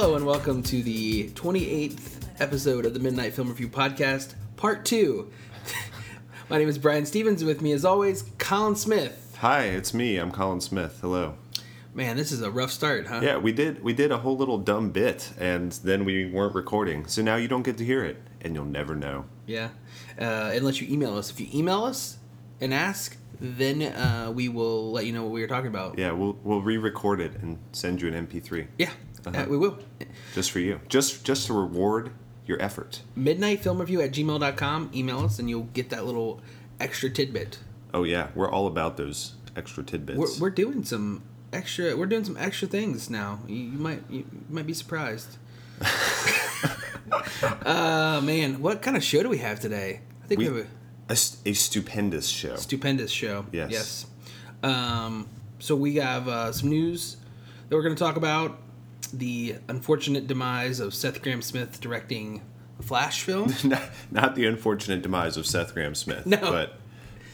Hello and welcome to the 28th episode of the Midnight Film Review Podcast, Part 2. My name is Brian Stevens, and with me as always, Colin Smith. Hi, it's me. I'm Colin Smith. Hello. Man, this is a rough start, huh? Yeah, we did we did a whole little dumb bit, and then we weren't recording, so now you don't get to hear it, and you'll never know. Yeah. Uh, unless you email us. If you email us and ask, then uh, we will let you know what we were talking about. Yeah, we'll we'll re-record it and send you an MP3 Yeah, Uh-huh. uh, we will. just for you, just just to reward your effort. Midnightfilmreview at gmail.com. Email us, and you'll get that little extra tidbit. Oh yeah, we're all about those extra tidbits. We're, we're doing some extra. We're doing some extra things now. You, you might you, might be surprised. uh man, what kind of show do we have today? I think we, We- have a stupendous show. stupendous show. Yes. Yes. Um, so we have uh, some news that we're going to talk about. The unfortunate demise of Seth Grahame-Smith directing a Flash film. not, not the unfortunate demise of Seth Grahame-Smith, No. but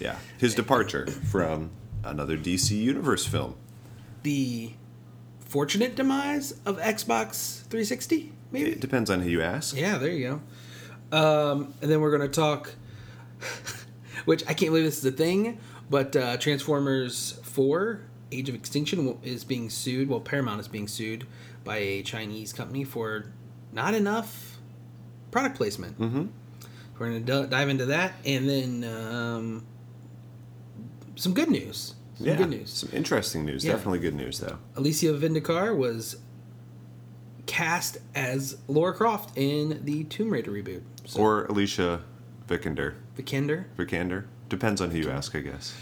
yeah, his departure from another DC Universe film. the fortunate demise of Xbox 360. Maybe. It depends on who you ask. Yeah, there you go. Um, and then we're going to talk, which I can't believe this is a thing, but uh, Transformers 4 Age of Extinction is being sued. Well, Paramount is being sued by a Chinese company for not enough product placement. Mm-hmm. We're going to d- dive into that. And then um, some good news. Some yeah, good news. Some interesting news. Yeah. Definitely good news though. Alicia Vindicare was cast as Laura Croft in the Tomb Raider reboot. So, Or Alicia Vikander. Vikander? Vikander. Depends on who you ask, I guess.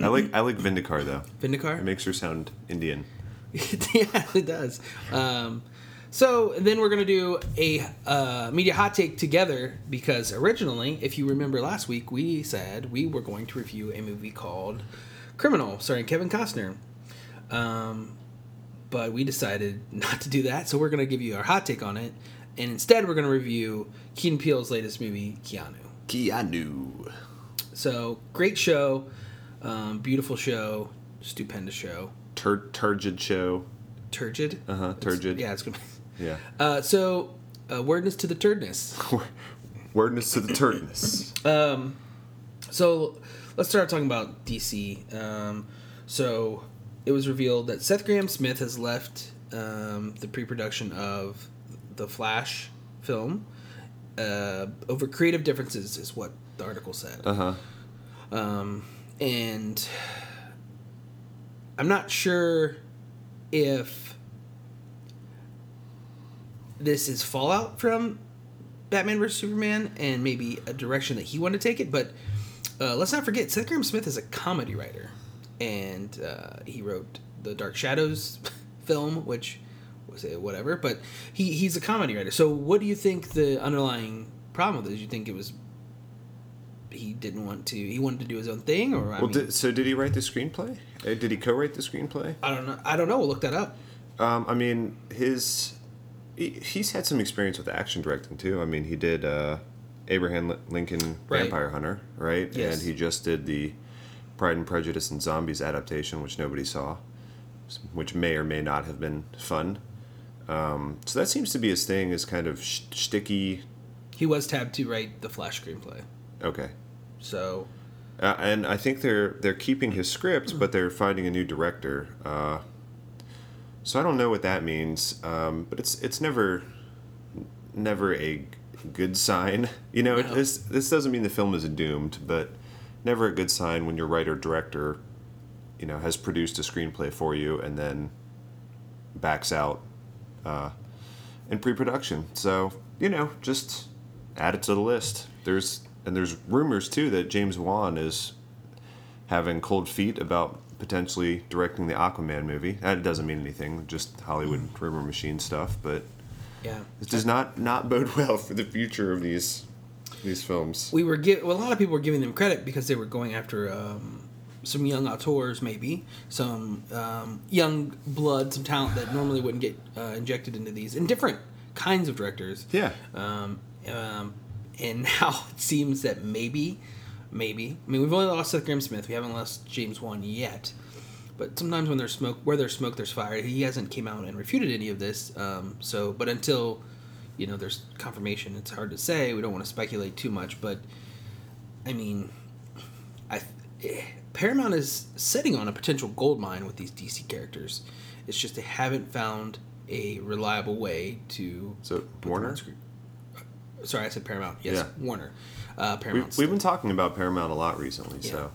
I like I like Vindicar though. It makes her sound Indian. yeah, it does. Um, so then we're going to do a uh, media hot take together because originally, if you remember last week, we said we were going to review a movie called Criminal starring Kevin Costner. Um, but we decided not to do that, so we're going to give you our hot take on it. And instead, we're going to review Key and Peele's latest movie, Keanu. Keanu. So great show, um, beautiful show, stupendous show, Tur- turgid show. turgid. Uh-huh, turgid. Yeah, it's gonna. Yeah. Uh, so uh, wordness to the turdness. Wordness to the turdness. Um, so let's start talking about DC. Um, so it was revealed that Seth Grahame-Smith has left um, the pre-production of the Flash film uh, over creative differences, is what the article said. Uh-huh. Um, and I'm not sure if this is fallout from Batman vs Superman and maybe a direction that he wanted to take it. But uh, let's not forget, Seth Grahame-Smith is a comedy writer, and uh, he wrote the Dark Shadows film, which was it whatever. But he he's a comedy writer. So what do you think the underlying problem with it is? You think it was he didn't want to he wanted to do his own thing, or I Well, mean, did, so did he write the screenplay? Uh, Did he co-write the screenplay? I don't know. I don't know. We'll look that up. Um, I mean, his he, he's had some experience with action directing too. I mean, he did uh, Abraham Li- Lincoln Right. Vampire Hunter, right? Yes. And he just did the Pride and Prejudice and Zombies adaptation, which nobody saw, which may or may not have been fun. Um, so that seems to be his thing, is kind of sh- sticky. He was tabbed to write the Flash screenplay. Okay. So Uh, and I think they're they're keeping his script, but they're finding a new director. Uh, so I don't know what that means, um, but it's it's never never a good sign. You know, it, No. this this doesn't mean the film is doomed, but never a good sign when your writer director, you know, has produced a screenplay for you and then backs out uh, in pre-production. So you know, just add it to the list. There's and there's rumors too that James Wan is having cold feet about potentially directing the Aquaman movie. That doesn't mean anything, just Hollywood rumor machine stuff. But yeah, it does not not bode well for the future of these these films. we were give well, a lot of people were giving them credit because they were going after um, some young auteurs, maybe some um, young blood, some talent that normally wouldn't get uh, injected into these, and different kinds of directors. Yeah. Um, um, and now it seems that maybe, maybe. I mean, we've only lost Seth Grahame-Smith. We haven't lost James Wan yet. but sometimes when there's smoke, where there's smoke, there's fire. He hasn't came out and refuted any of this. Um, so, but until you know there's confirmation, it's hard to say. We don't want to speculate too much, but I mean, I eh, Paramount is sitting on a potential gold mine with these DC characters. It's just they haven't found a reliable way to. So Warner. Sorry, I said Paramount. Yes, Yeah. Warner. Uh, Paramount. we've been talking about Paramount a lot recently, so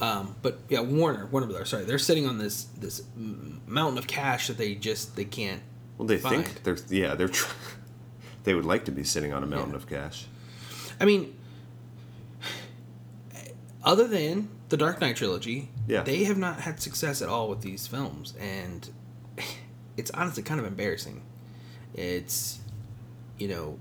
Um, but yeah, Warner, Warner Brothers. Sorry, they're sitting on this this mountain of cash that they just they can't. well, they find. think they're yeah they're tr- they would like to be sitting on a mountain Yeah. of cash. I mean, other than the Dark Knight trilogy, Yeah. they have not had success at all with these films, and it's honestly kind of embarrassing. It's, you know,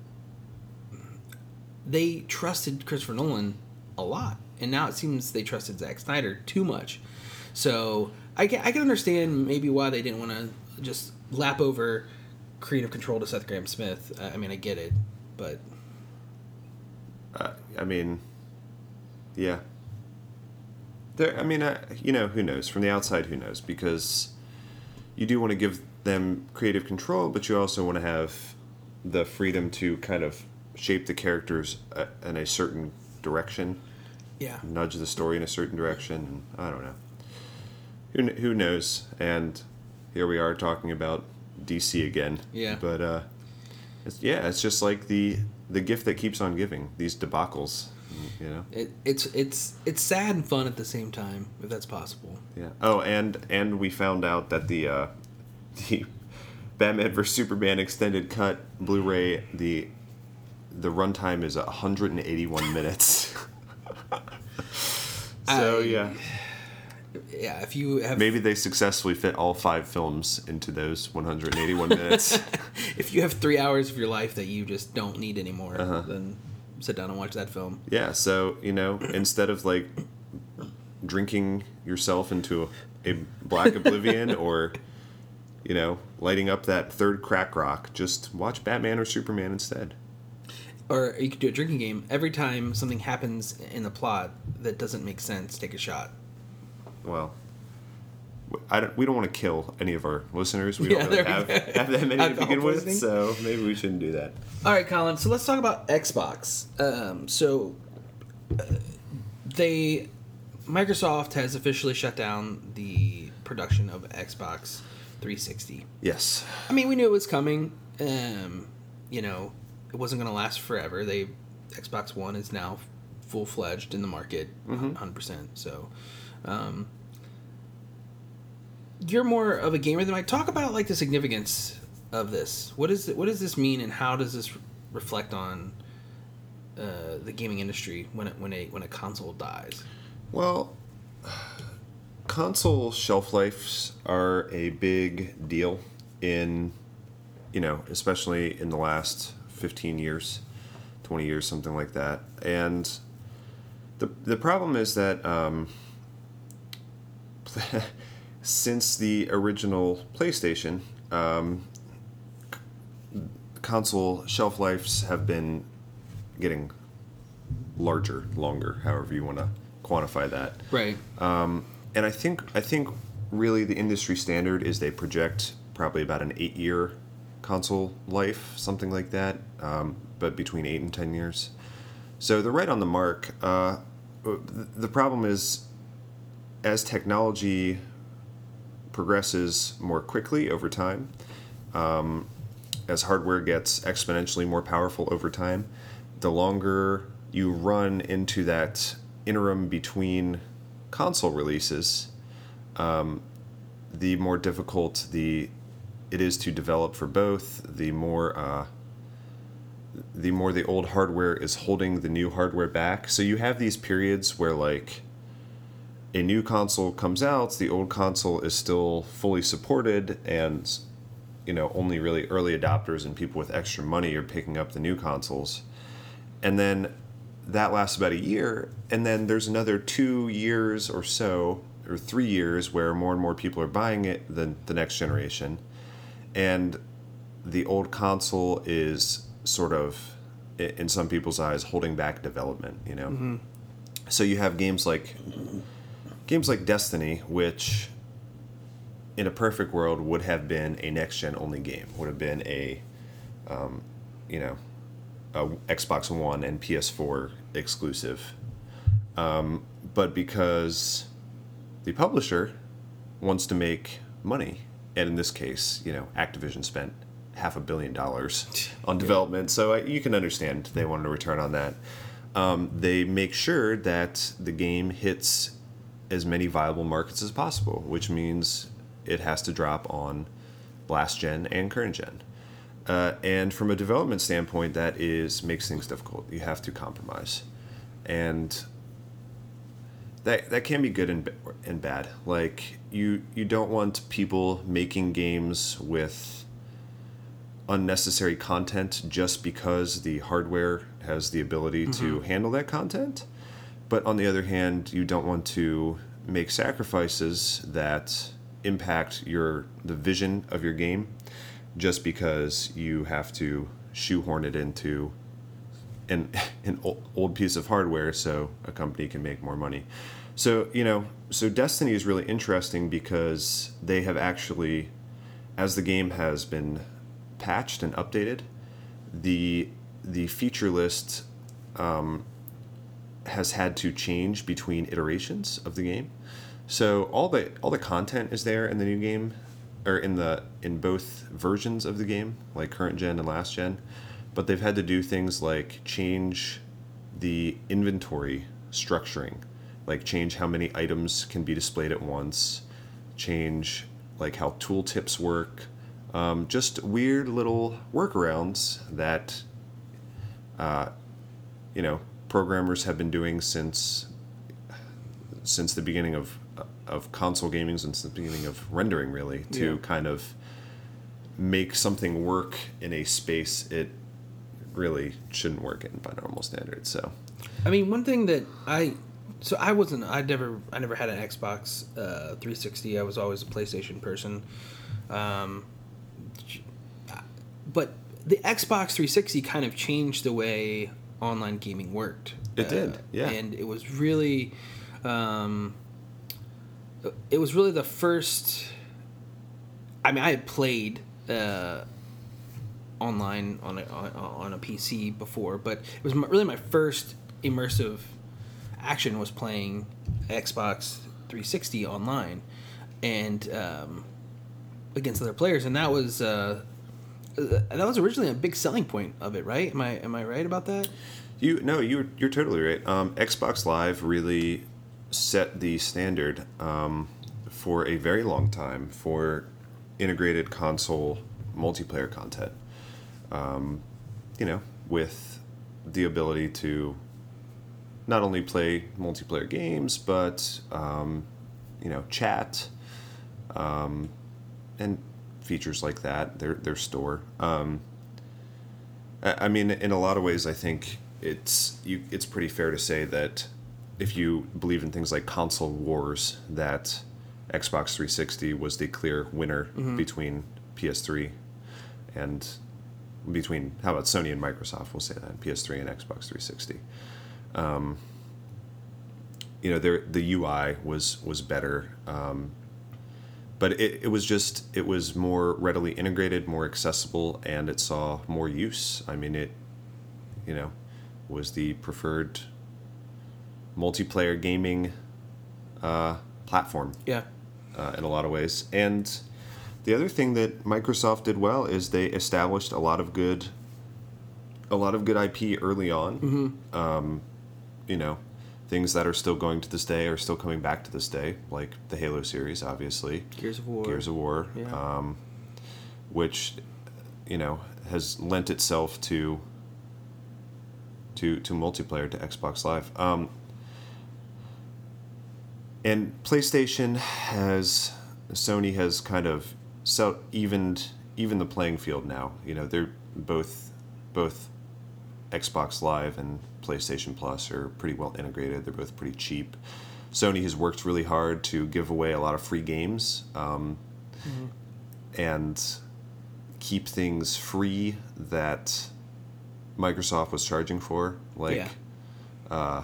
they trusted Christopher Nolan a lot, and now it seems they trusted Zack Snyder too much. So I can, I can understand maybe why they didn't want to just lap over creative control to Seth Grahame-Smith. I mean, I get it, but Uh, I mean, yeah. There, I mean, you know, who knows? From the outside, who knows? Because you do want to give them creative control, but you also want to have the freedom to kind of shape the characters uh, in a certain direction, yeah. nudge the story in a certain direction. I don't know. Who, who knows? And here we are talking about DC again. Yeah. But uh, it's, yeah, it's just like the the gift that keeps on giving. These debacles, you know. It, it's it's it's sad and fun at the same time, if that's possible. Yeah. Oh, and and we found out that the uh, the Batman vs Superman extended cut Blu-ray the the runtime is 181 minutes. so I- yeah, Yeah, if you have maybe they successfully fit all five films into those 181 minutes. if you have three hours of your life that you just don't need anymore, Uh-huh. then sit down and watch that film. Yeah, so you know, instead of like drinking yourself into a, a black oblivion or you know, lighting up that third crack rock, just watch Batman or Superman instead. Or you could do a drinking game. Every time something happens in the plot that doesn't make sense, take a shot. Well, I don't, we don't want to kill any of our listeners. We Yeah, don't really have, have that many to begin with, so maybe we shouldn't do that. All right, Colin. So let's talk about Xbox. Um, so uh, they Microsoft has officially shut down the production of Xbox 360. Yes. I mean, we knew it was coming. Um, you know, it wasn't going to last forever. They Xbox One is now full fledged in the market, 100 percent. So, um, you're more of a gamer than I. Talk about like the significance of this. What is it, what does this mean, and how does this reflect on uh, the gaming industry when it, when a when a console dies? Well, console shelf lives are a big deal in, you know, especially in the last 15 years, 20 years, something like that. And the, the problem is that um, since the original PlayStation, um, c- console shelf lives have been getting larger, longer, however you want to quantify that. Right. And I think I think really the industry standard is they project probably about an eight year console life, something like that, um, but between eight and ten years. So they're right on the mark. Uh, the problem is, as technology progresses more quickly over time, um, as hardware gets exponentially more powerful over time, the longer you run into that interim between console releases, um, the more difficult the it is to develop for both. The more uh, the more the old hardware is holding the new hardware back. So you have these periods where like a new console comes out, the old console is still fully supported, and you know only really early adopters and people with extra money are picking up the new consoles, and then that lasts about a year, and then there's another two years or so or three years where more and more people are buying it than the next generation, and the old console is sort of in some people's eyes holding back development you know so you have games like games like destiny which in a perfect world, would have been a next gen only game. Would have been a, um, you know, a Xbox One and PS4 exclusive. Um, but because the publisher wants to make money, and in this case, you know, Activision spent half a billion dollars on development, so uh, you can understand they wanted a return on that. Um, they make sure that the game hits as many viable markets as possible, which means it has to drop on last gen and current gen. Uh, and from a development standpoint, that is makes things difficult. You have to compromise, and that that can be good and and bad. Like you you don't want people making games with unnecessary content just because the hardware has the ability to mm-hmm. handle that content. But on the other hand, you don't want to make sacrifices that impact your the vision of your game just because you have to shoehorn it into an an old piece of hardware so a company can make more money. So, you know, so Destiny is really interesting because they have actually as the game has been patched and updated, the the feature list um, has had to change between iterations of the game. So all the all the content is there in the new game, or in the in both versions of the game, like current gen and last gen, but they've had to do things like change the inventory structuring, like change how many items can be displayed at once, change like how tooltips work, um, just weird little workarounds that uh, you know programmers have been doing since since the beginning of of console gaming since the beginning of rendering really to Yeah. kind of make something work in a space it really shouldn't work in by normal standards so I mean, one thing that I so I wasn't I never I never had an Xbox uh, 360. I was always a PlayStation person. Um, but the Xbox 360 kind of changed the way online gaming worked. Uh, It did, yeah. And it was really um, it was really the first I mean, I had played uh, online on a on, on a PC before, but it was my, really my first immersive action was playing Xbox 360 online and um, against other players, and that was uh, uh, that was originally a big selling point of it, right? Am I am I right about that? You no, you you're totally right. Um, Xbox Live really set the standard um, for a very long time for integrated console multiplayer content. Um, you know, with the ability to not only play multiplayer games, but um, you know, chat, um, and features like that. Their their store. Um, I I mean, in a lot of ways, I think it's you. It's pretty fair to say that if you believe in things like console wars, that Xbox 360 was the clear winner between PS3 and between how about Sony and Microsoft? We'll say that PS3 and Xbox 360. Um, you know, their the UI was was better. Um, but it, it was just it was more readily integrated more accessible and it saw more use i mean it you know was the preferred multiplayer gaming uh, platform Yeah. uh, in a lot of ways and the other thing that microsoft did well is they established a lot of good a lot of good ip early on um, you know things that are still going to this day are still coming back to this day like the halo series obviously Gears of War. Gears of War, Yeah. um, which you know has lent itself to to to multiplayer to Xbox Live. Um, and PlayStation has Sony has kind of so evened even the playing field now. You know they're both both Xbox Live and PlayStation Plus are pretty well integrated. They're both pretty cheap. Sony has worked really hard to give away a lot of free games um, and keep things free that Microsoft was charging for, like Yeah. uh,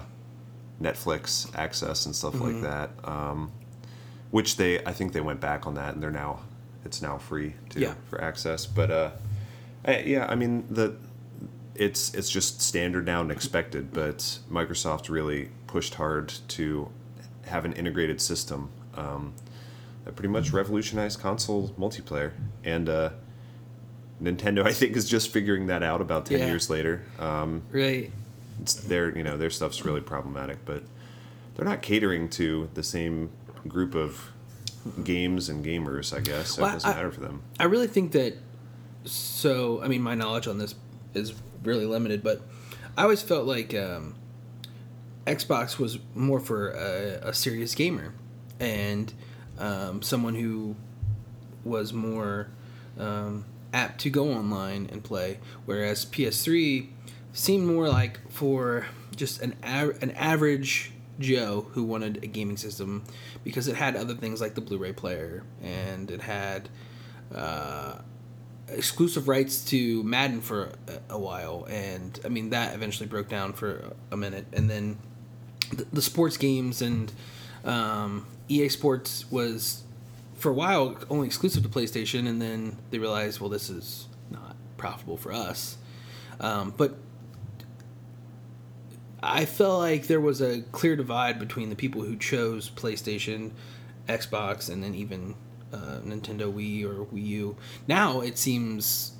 Netflix access and stuff like that. Um, which they I think they went back on that and they're now it's now free to Yeah. for access. But uh, I, yeah, I mean the it's it's just standard now and expected. But Microsoft really pushed hard to have an integrated system um, that pretty much revolutionized console multiplayer and. Uh, Nintendo, I think, is just figuring that out about ten Yeah. years later. Um, Right. their you know their stuff's really problematic but they're not catering to the same group of games and gamers i guess so Well, it doesn't I- matter for them I really think that. So, I mean, my knowledge on this is really limited, but I always felt like um, Xbox was more for a, a serious gamer and um, someone who was more um, apt to go online and play, whereas PS3 seemed more like for just an av- an average Joe who wanted a gaming system because it had other things like the Blu-ray player and it had uh, exclusive rights to Madden for a, a while, and I mean that eventually broke down for a minute, and then the, the sports games and um, EA Sports was for a while only exclusive to PlayStation, and then they realized, well, this is not profitable for us. Um, but I felt like there was a clear divide between the people who chose PlayStation, Xbox, and then even uh, Nintendo Wii or Wii U. Now it seems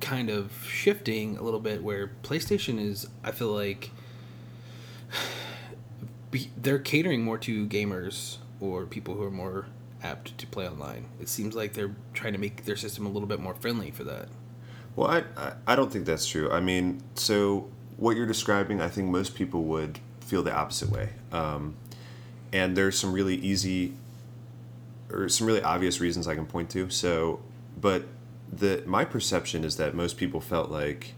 kind of shifting a little bit where PlayStation is, I feel like, they're catering more to gamers or people who are more apt to play online. It seems like they're trying to make their system a little bit more friendly for that. well I, I don't think that's true i mean so what you're describing i think most people would feel the opposite way um, and there's some really easy or some really obvious reasons i can point to so but the my perception is that most people felt like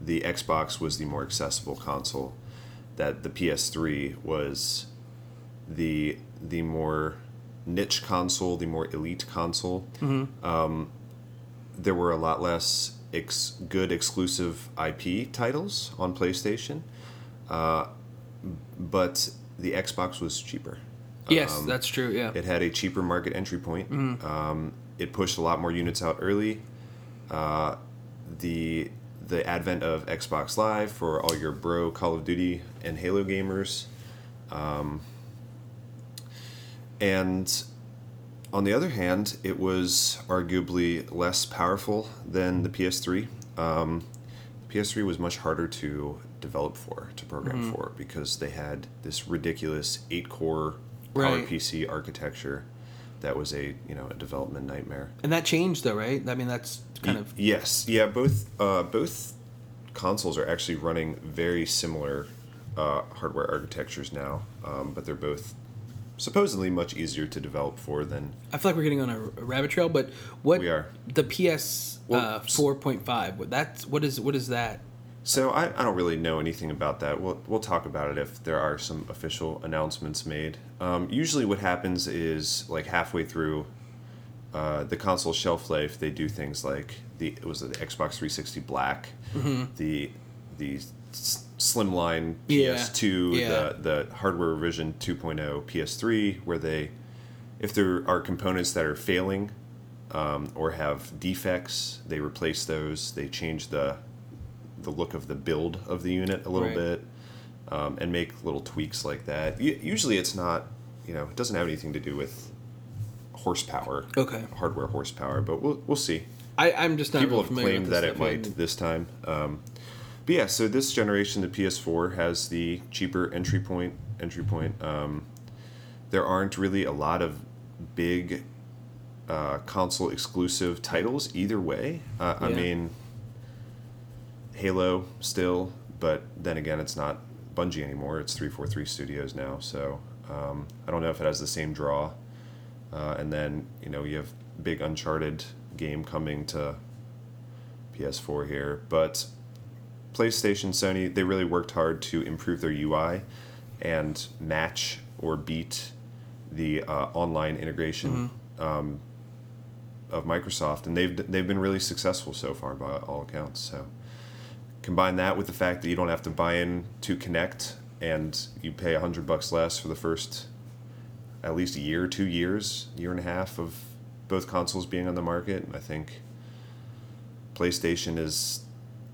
the xbox was the more accessible console that the ps3 was the the more niche console, the more elite console. Um, there were a lot less ex- good exclusive IP titles on PlayStation, uh, but the Xbox was cheaper. Yes, Um, that's true. Yeah. It had a cheaper market entry point. Um, it pushed a lot more units out early. Uh, the the advent of Xbox Live for all your bro Call of Duty and Halo gamers. Um, and on the other hand, it was arguably less powerful than the PS3. Um, the PS3 was much harder to develop for, to program for, because they had this ridiculous eight core Right. PowerPC architecture that was a you know a development nightmare. and that changed though, right? I mean, that's kind of Yes, yeah. Both uh, both consoles are actually running very similar uh, hardware architectures now, um, but they're both supposedly much easier to develop for than I feel like we're getting on a, a rabbit trail, but what We are. the PS Well, uh, four point five? What that's what is what is that? So I, I don't really know anything about that. We'll we'll talk about it if there are some official announcements made. Um, usually, what happens is like halfway through uh, the console shelf life, they do things like the it was the Xbox 360 Black, the the s- slimline PS2, Yeah. the the hardware revision 2.0 PS3, where they if there are components that are failing um, or have defects, they replace those. They change the the look of the build of the unit a little Right. bit um, and make little tweaks like that. Usually, it's not you know it doesn't have anything to do with horsepower, Okay. hardware horsepower, but we'll we'll see. I, I'm just not People real have claimed that it might and- this time. Um, but yeah, so this generation, the PS4 has the cheaper entry point. Entry point. Um, there aren't really a lot of big uh, console exclusive titles either way. Uh, I mean, Halo still, but then again, it's not Bungie anymore. It's 343 Studios now, so um, I don't know if it has the same draw. Uh, and then you know you have big Uncharted game coming to PS4 here, but PlayStation, Sony, they really worked hard to improve their UI and match or beat the uh, online integration um, of Microsoft, and they've they've been really successful so far by all accounts. So combine that with the fact that you don't have to buy in to connect, and you pay a hundred bucks less for the first at least a year, two years, year and a half of both consoles being on the market. I think PlayStation is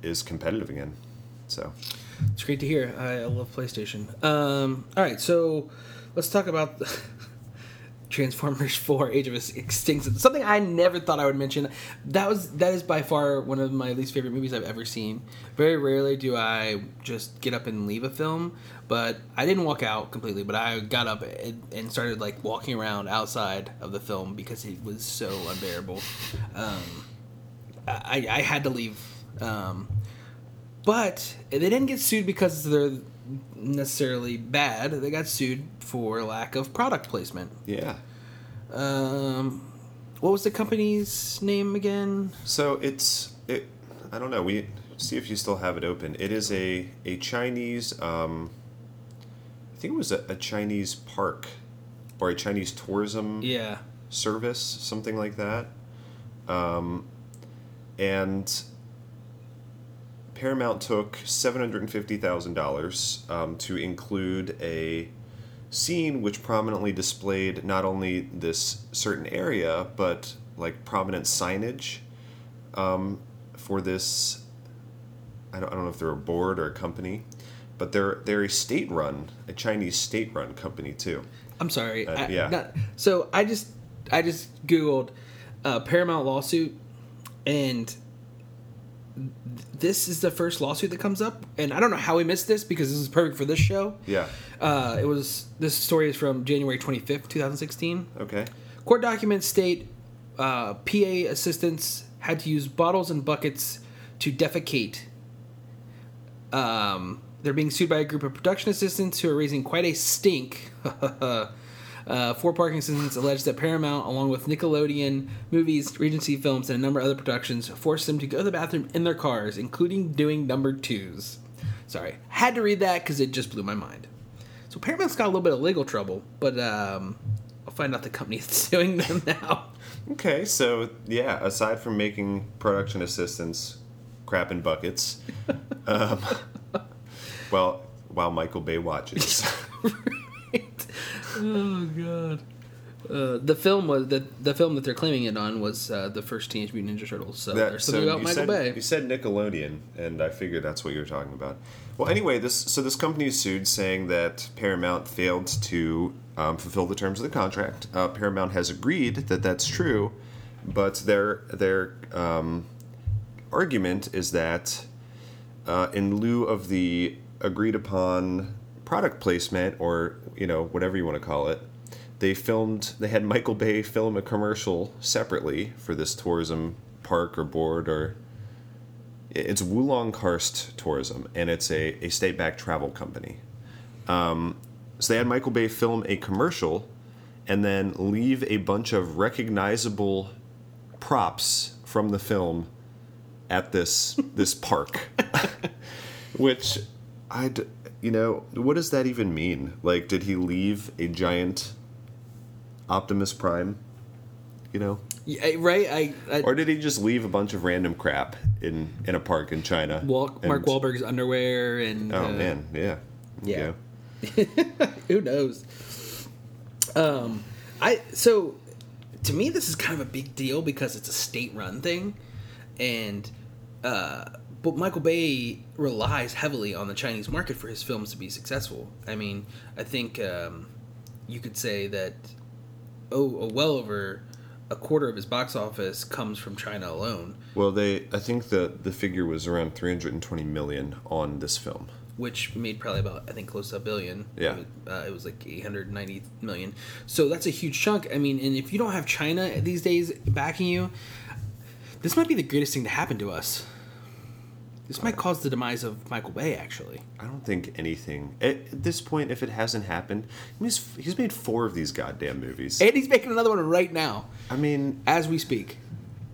is competitive again. So It's great to hear. I, love PlayStation. Um, all right, so let's talk about Transformers Four: Age of Extinction. Something I never thought I would mention. That was that is by far one of my least favorite movies I've ever seen. Very rarely do I just get up and leave a film, but I didn't walk out completely. But I got up and, and started like walking around outside of the film because it was so unbearable. Um, I, I had to leave. Um, but they didn't get sued because they're necessarily bad. They got sued for lack of product placement. yeah. Um, what was the company's name again? So it's it. I don't know. We see if you still have it open. It is a a Chinese. Um, I think it was a, a Chinese park or a Chinese tourism Yeah. service, something like that. Um, and Paramount took seven hundred and fifty thousand dollars um, to include a scene which prominently displayed not only this certain area but like prominent signage um, for this. I don't, I don't know if they're a board or a company, but they're they're a state run, a Chinese state run company too. I'm sorry. Uh, I- yeah. not- so I just I just googled uh, Paramount lawsuit, and this is the first lawsuit that comes up. And I don't know how we missed this because this is perfect for this show. Yeah. Uh, it was this story is from January 25th, 2016. Okay. Court documents state uh, PA assistants had to use bottles and buckets to defecate. Um, they're being sued by a group of production assistants who are raising quite a stink. uh, four parking assistants allege that Paramount, along with Nickelodeon movies, Regency Films, and a number of other productions, forced them to go to the bathroom in their cars, including doing number twos. Sorry, had to read that because it just blew my mind. So Paramount's got a little bit of legal trouble, but um, I'll find out the company that's suing them now. Okay, so yeah, aside from making production assistants crap in buckets, um, well, while Michael Bay watches. oh god. Uh, the film was the the film that they're claiming it on was uh, the first Teenage Mutant Ninja Turtles. So That- there's something about you Michael said, Bay. You said Nickelodeon, and I figured that's what you were talking about. Well, anyway, this so this company is sued, saying that Paramount failed to um, fulfill the terms of the contract. Uh, Paramount has agreed that that's true, but their their um, argument is that uh, in lieu of the agreed upon product placement, or you know whatever you want to call it, they filmed. They had Michael Bay film a commercial separately for this tourism park or board or it's Wulong Karst Tourism, and it's a, a state backed travel company. Um, so they had Michael Bay film a commercial and then leave a bunch of recognizable props from the film at this this park, which I you know what does that even mean? Like, did he leave a giant Optimus Prime? You know, Yeah, right? I, I or did he just leave a bunch of random crap in in a park in China? Wal- Mark Wahlberg's underwear and Oh uh, man, yeah, Yeah. who knows? Um, I so to me this is kind of a big deal because it's a state-run thing, and uh, but Michael Bay relies heavily on the Chinese market for his films to be successful. I mean, I think um, you could say that oh, oh, well over a quarter of his box office comes from China alone, Well, they I think the the figure was around 320 million on this film. which made probably about I think close to a billion. Yeah. it was, uh, it was like 890 million. So that's a huge chunk. I mean, and if you don't have China these days backing you, this might be the greatest thing to happen to us. This might cause the demise of Michael Bay. Actually, I don't think anything at this point, if it hasn't happened, he's he's made four of these goddamn movies. and he's making another one right now I mean, as we speak.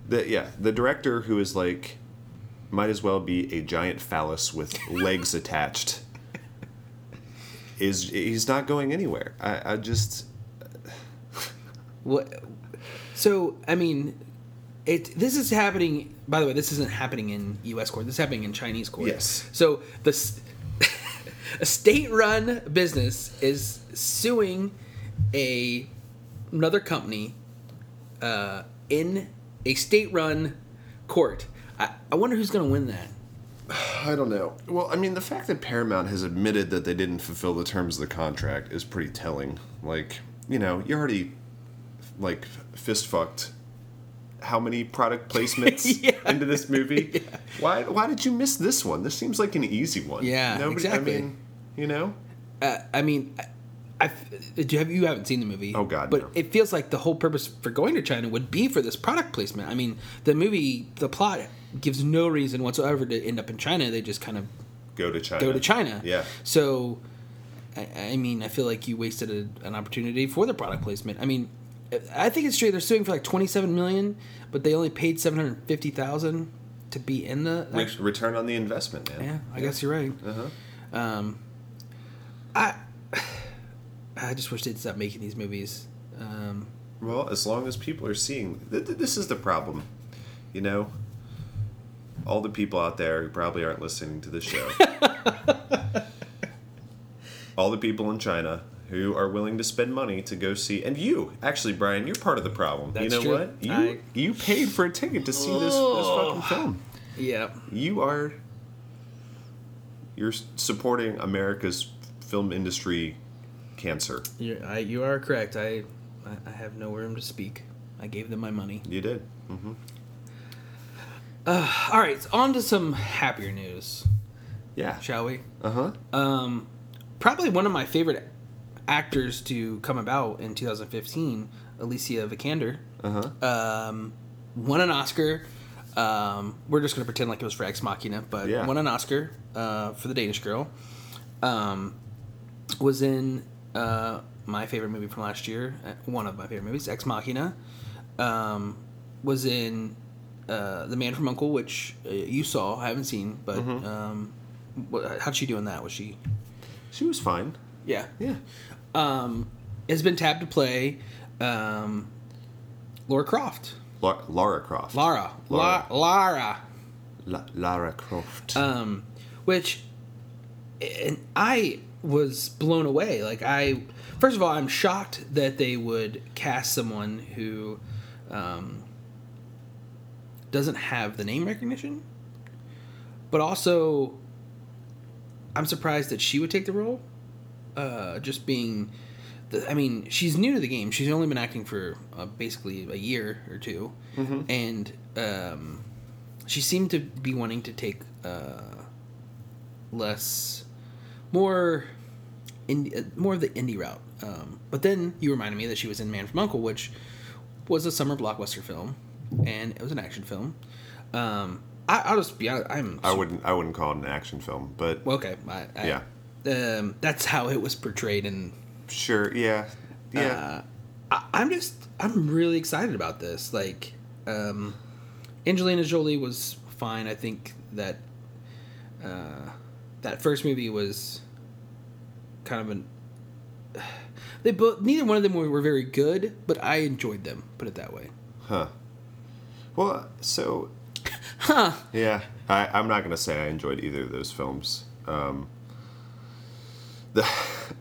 the yeah, the director who is like, might as well be a giant phallus with legs attached. Is he's not going anywhere? I, I just What? So I mean, it. This is happening. By the way, this isn't happening in U.S. court. This is happening in Chinese court. Yes. So the a state-run business is suing a another company uh, in a state-run court. I, I wonder who's going to win that. I don't know. Well, I mean, the fact that Paramount has admitted that they didn't fulfill the terms of the contract is pretty telling. Like, you know, you already like fist fucked how many product placements Yeah. into this movie? Why why did you miss this one? This seems like an easy one. Yeah, exactly. I mean, you know, Uh, I mean, I, you have you haven't seen the movie? Oh, God, But no. it feels like the whole purpose for going to China would be for this product placement. I mean, the movie, the plot gives no reason whatsoever to end up in China. They just kind of go to China. go to China. Yeah. So, I, I mean, I feel like you wasted a, an opportunity for the product placement. I mean, I think it's true. They're suing for like twenty seven million, but they only paid seven hundred fifty thousand to be in the. Re- return on the investment, man. yeah, I guess you're right. Uh-huh. Um, I I just wish they'd stop making these movies. Um, Well, as long as people are seeing, th- th- this is the problem. You know, all the people out there who probably aren't listening to the show. all the people in China who are willing to spend money to go see, and you, actually, Brian, you're part of the problem. you That's know true. what? You I- you paid for a ticket to see this, this fucking film. yeah, You are you're supporting America's film industry cancer. you I, you are correct. I, I have no room to speak. I gave them my money. You did. hmm All right, on to some happier news, Yeah. shall we? Uh huh. Um, probably one of my favorite actors to come about in 2015, Alicia Vikander, Uh huh. um, won an Oscar. Um, we're just gonna pretend like it was for Ex Machina, but Yeah. won an Oscar uh, for the Danish Girl. Um, was in uh, my favorite movie from last year, uh, one of my favorite movies, Ex Machina. Um, was in uh, The Man from Uncle, which uh, you saw. I haven't seen, but Mm-hmm. um, how'd she do in that? Was she? She was fine. Yeah, Yeah. Um, has been tapped to play um, Laura Croft. La- Lara Croft. Lara. Lara. La- Lara. La- Lara Croft. Um, which, and I was blown away. Like, I, first of all, I'm shocked that they would cast someone who um, doesn't have the name recognition. But also, I'm surprised that she would take the role. Uh, just being, the, I mean, she's new to the game. She's only been acting for uh, basically a year or 2 and um, she seemed to be wanting to take uh, less, more, indie, uh, more of the indie route. Um, but then you reminded me that she was in Man from Uncle, which was a summer blockbuster film, and it was an action film. Um, I, I'll just be honest. I'm I wouldn't. I wouldn't call it an action film, but well, okay. I, I, Yeah. Um, that's how it was portrayed, and sure. Yeah. Yeah. uh, I, I'm just I'm really excited about this. Like, um, Angelina Jolie was fine. I think that uh, that first movie was kind of an. They both neither one of them were, were very good, but I enjoyed them. Put it that way. huh. Well, so Huh? Yeah, I, I'm not gonna say I enjoyed either of those films. Um, the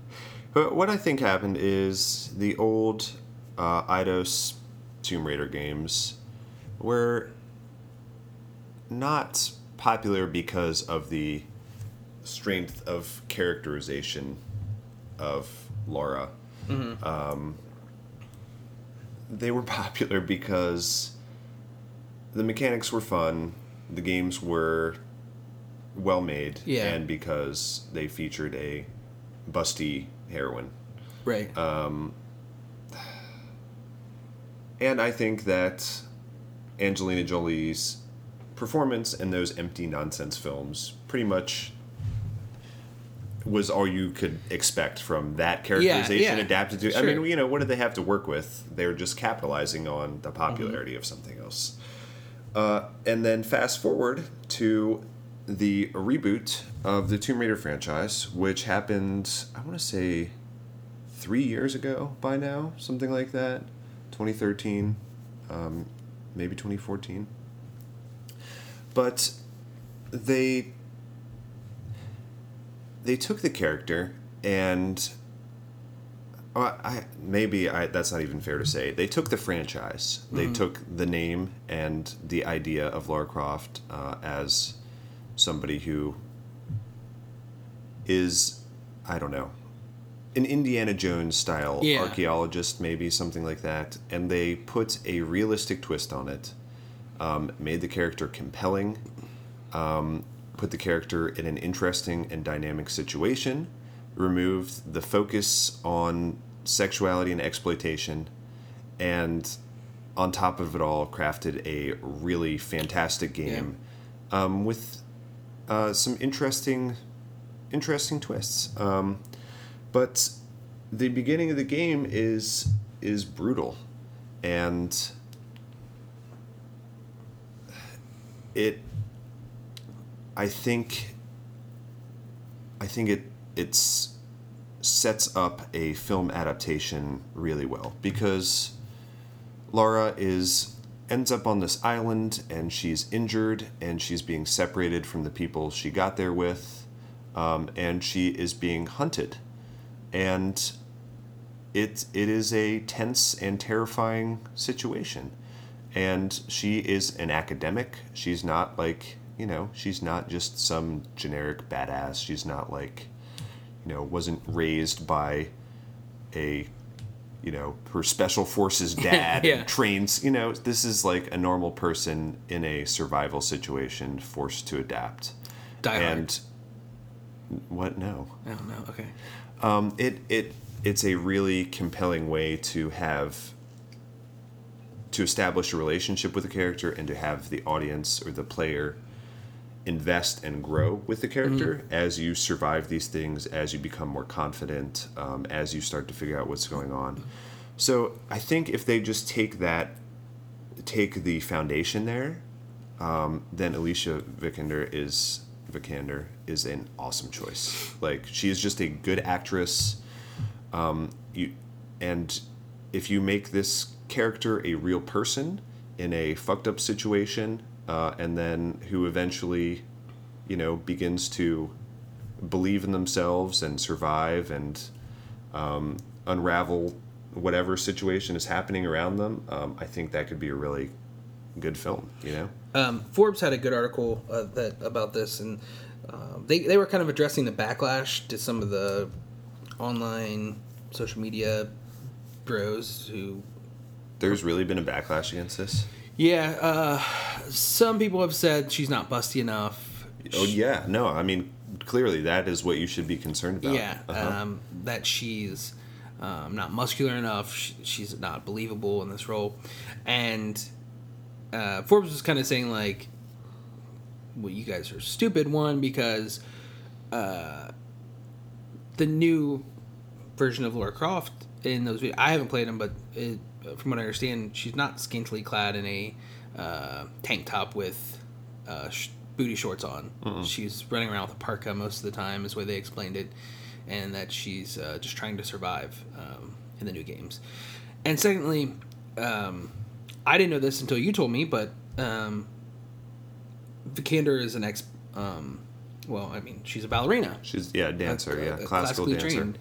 but what I think happened is the old uh, Eidos Tomb Raider games were not popular because of the strength of characterization of Laura. Um, they were popular because the mechanics were fun, the games were well made, Yeah. and because they featured a busty heroine. Right. And I think that Angelina Jolie's performance in those empty nonsense films pretty much was all you could expect from that characterization yeah. adapted to. I mean, you know, what did they have to work with? They were just capitalizing on the popularity of something else. Uh, and then fast forward to the reboot of the Tomb Raider franchise, which happened, I want to say, three years ago by now, something like that. 2013, um, maybe 2014. But they they took the character and Uh, I maybe I, that's not even fair to say. They took the franchise. They took the name and the idea of Lara Croft uh, as somebody who is, I don't know, an Indiana Jones style Yeah. archaeologist, maybe something like that. And they put a realistic twist on it. Um, made the character compelling. Um, put the character in an interesting and dynamic situation. Removed the focus on sexuality and exploitation, and on top of it all, crafted a really fantastic game um, with uh, some interesting, interesting twists. Um, but the beginning of the game is is brutal, and it. I think. I think it it's sets up a film adaptation really well because Laura is ends up on this island and she's injured and she's being separated from the people she got there with um, and she is being hunted. And it it is a tense and terrifying situation. And she is an academic. She's not like you know she's not just some generic badass. She's not like you know wasn't raised by a you know her special forces dad Yeah. and trains you know this is like a normal person in a survival situation forced to adapt. Die Hard. What no I don't. Okay. um, it it it's a really compelling way to have to establish a relationship with a character and to have the audience or the player invest and grow with the character as you survive these things, as you become more confident, um, as you start to figure out what's going on. So I think if they just take that, take the foundation there, um, then Alicia Vikander is Vikander is an awesome choice. Like she is just a good actress. Um, you and if you make this character a real person in a fucked up situation, uh, and then who eventually, you know, begins to believe in themselves and survive and um, unravel whatever situation is happening around them, um, I think that could be a really good film. You know. Um, Forbes had a good article uh, that about this, and um, they they were kind of addressing the backlash to some of the online social media bros who There's really been a backlash against this. Yeah, uh, some people have said she's not busty enough. Oh yeah, no, I mean clearly that is what you should be concerned about. Yeah, Uh-huh. um, that she's um, not muscular enough. She, she's not believable in this role, and uh, Forbes was kind of saying like, "Well, you guys are stupid." One because uh, the new version of Laura Croft in those videos, I haven't played them, but it, from what I understand, she's not scantily clad in a uh, tank top with uh, sh- booty shorts on. She's running around with a parka most of the time, is the way they explained it, and that she's uh, just trying to survive um, in the new games. And secondly, um, I didn't know this until you told me, but um, Vikander is an ex. Um, well, I mean, she's a ballerina She's yeah, a dancer, uh, yeah, uh, classical dancer.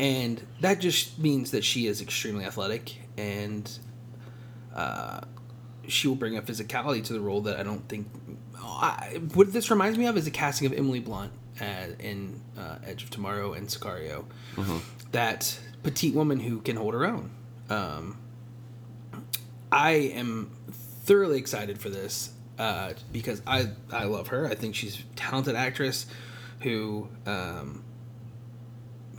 and that just means that she is extremely athletic and uh, she will bring a physicality to the role that I don't think. I, what this reminds me of is the casting of Emily Blunt uh, in uh, Edge of Tomorrow and Sicario. Mm-hmm. That petite woman who can hold her own. Um, I am thoroughly excited for this uh, because I I love her. I think she's a talented actress who um,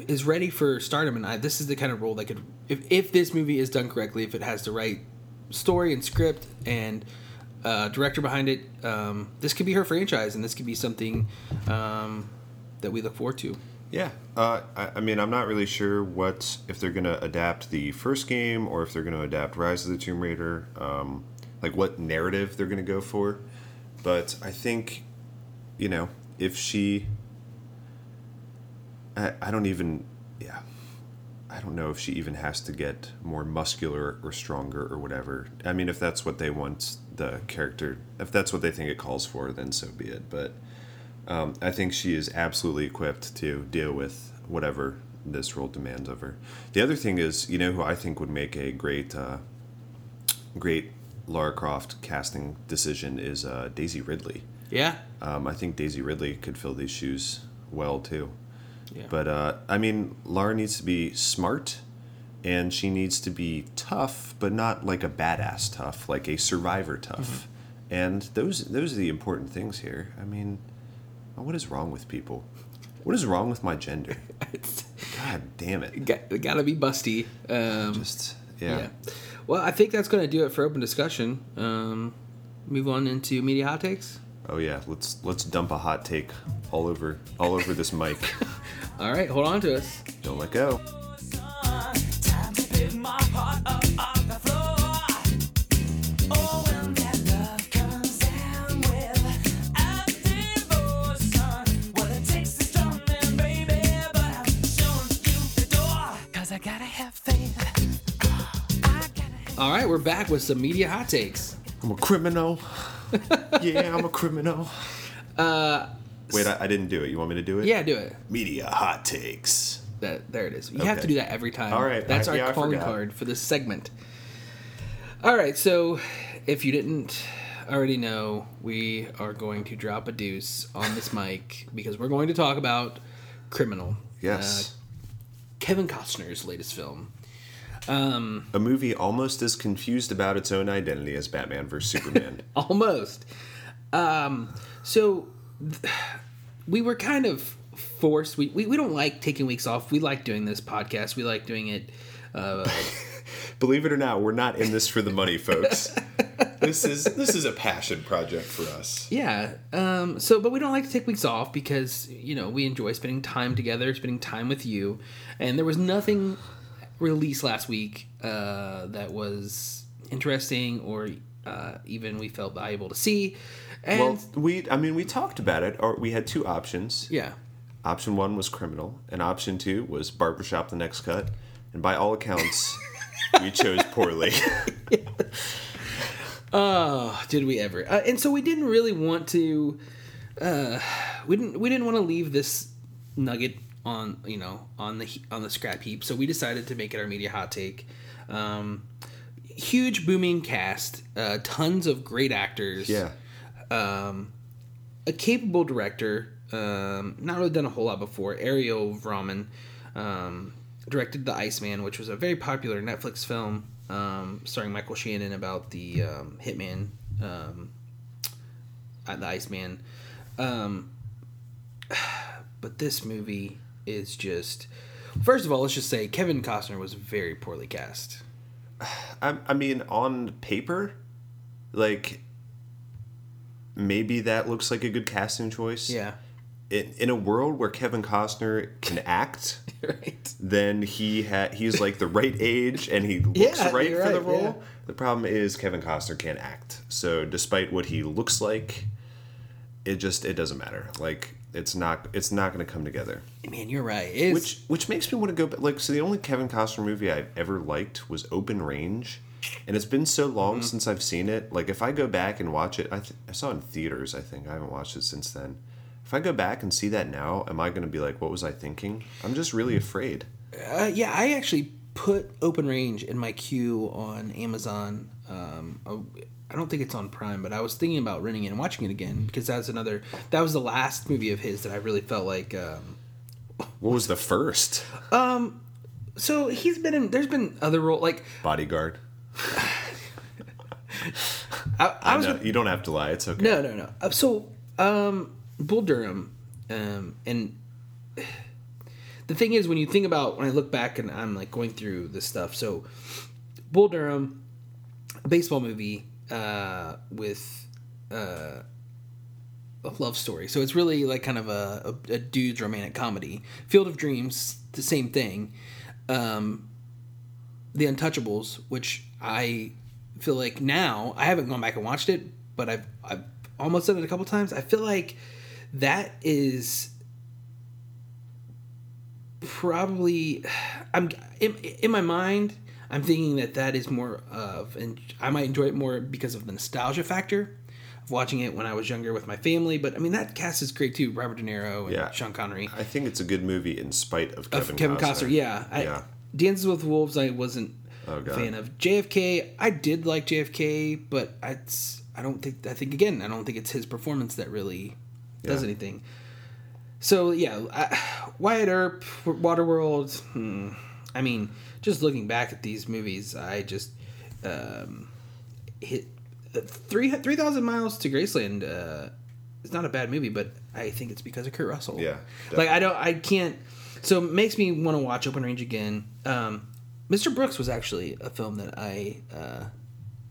is ready for stardom, and I, this is the kind of role that could, if if this movie is done correctly, if it has the right story and script and uh, director behind it, um, this could be her franchise, and this could be something um, that we look forward to. Yeah, uh, I, I mean, I'm not really sure what if they're gonna adapt the first game or if they're gonna adapt Rise of the Tomb Raider, um, like what narrative they're gonna go for. But I think, you know, if she, I, I don't even, yeah, I don't know if she even has to get more muscular or stronger or whatever. I mean, if that's what they want the character, if that's what they think it calls for, then so be it. But um, I think she is absolutely equipped to deal with whatever this role demands of her. The other thing is, you know, who I think would make a great, uh, great Lara Croft casting decision is uh, Daisy Ridley. Yeah. Um, I think Daisy Ridley could fill these shoes well too. Yeah. But uh, I mean, Lara needs to be smart, and she needs to be tough, but not like a badass tough, like a survivor tough. And those those are the important things here. I mean, what is wrong with people? What is wrong with my gender? God damn it! Got, gotta be busty. Um, Just yeah. yeah. Well, I think that's going to do it for open discussion. Um, move on into media hot takes. Oh yeah. Let's let's dump a hot take all over all over this mic. All right, hold on to us. Don't let go. All right, we're back with some media hot takes. I'm a criminal. yeah, I'm a criminal. Uh, Wait, I, I didn't do it. You want me to do it? yeah, do it. Media hot takes. That there it is. You have Okay. to do that every time. All right, that's I- our yeah, I calling forgot. card for this segment. All right, so if you didn't already know, we are going to drop a deuce on this mic because we're going to talk about Criminal. Yes. Uh, Kevin Costner's latest film. Um, A movie almost as confused about its own identity as Batman vs Superman. almost. Um, so th- we were kind of forced. We, we, we don't like taking weeks off. We like doing this podcast. We like doing it. Uh, Believe it or not, we're not in this for the money, folks. this is this is a passion project for us. Yeah. Um, so, but we don't like to take weeks off because you know we enjoy spending time together, spending time with you, and there was nothing released last week uh, that was interesting or uh, even we felt valuable to see. And Well, we I mean we talked about it, or we had two options. yeah, Option one was criminal, and option two was barbershop the next cut. And by all accounts, we chose poorly. oh, did we ever? Uh, and so we didn't really want to. Uh, we didn't. We didn't want to leave this nugget on you know on the on the scrap heap. So we decided to make it our media hot take. Um, huge booming cast, uh, tons of great actors. yeah. um, a capable director. Um, not really done a whole lot before. Ariel Vromen um, directed The Iceman, which was a very popular Netflix film um, starring Michael Shannon about the um, hitman, um, The Iceman. Um, but this movie is just. First of all, let's just say Kevin Costner was very poorly cast. I, I mean, on paper, like maybe that looks like a good casting choice. Yeah. In, in a world where Kevin Costner can act, right. then he ha- he's like the right age and he looks Yeah, right for the role. yeah. The problem is Kevin Costner can't act. So despite what he looks like, it just it doesn't matter. Like it's not it's not going to come together. Man, you're right. It's, Which which makes me want to go back. Like so, the only Kevin Costner movie I've ever liked was Open Range, and it's been so long Mm-hmm. since I've seen it. Like if I go back and watch it, I th- I saw it in theaters. I think I haven't watched it since then. If I go back and see that now, am I going to be like, what was I thinking? I'm just really afraid. Uh, yeah, I actually put Open Range in my queue on Amazon. Um, I don't think it's on Prime, but I was thinking about renting it and watching it again because that's another. That was the last movie of his that I really felt like. Um, What was the first Um, so he's been in. There's been other role like Bodyguard? I, I was. know, you don't have to lie. It's okay. No, no, no. Uh, So, um, Bull Durham, um, and the thing is, when you think about when I look back and I'm like going through this stuff, so Bull Durham, baseball movie uh, with uh, a love story. So it's really like kind of a, a, a dude's romantic comedy. Field of Dreams, the same thing. Um, the Untouchables, which I feel like now I haven't gone back and watched it, but I've I've almost done it a couple times. I feel like that is probably I'm in, in my mind. I'm thinking that that is more of, and I might enjoy it more because of the nostalgia factor. Of watching it when I was younger with my family. But I mean, that cast is great too. Robert De Niro and Yeah. Sean Connery. I think it's a good movie in spite of Kevin, Of Kevin Costner, yeah. I, Yeah. Dances with Wolves, I wasn't Oh, a fan of. JFK, I did like JFK, but I, I don't think. I think again, I don't think it's his performance that really does Yeah. anything. So yeah, I, Wyatt Earp, Waterworld. Hmm, I mean, just looking back at these movies, I just um, hit uh, three three thousand miles to Graceland. Uh, it's not a bad movie, but I think it's because of Kurt Russell. Yeah, like I don't, I can't. So it makes me want to watch Open Range again. Um, Mr. Brooks was actually a film that I uh,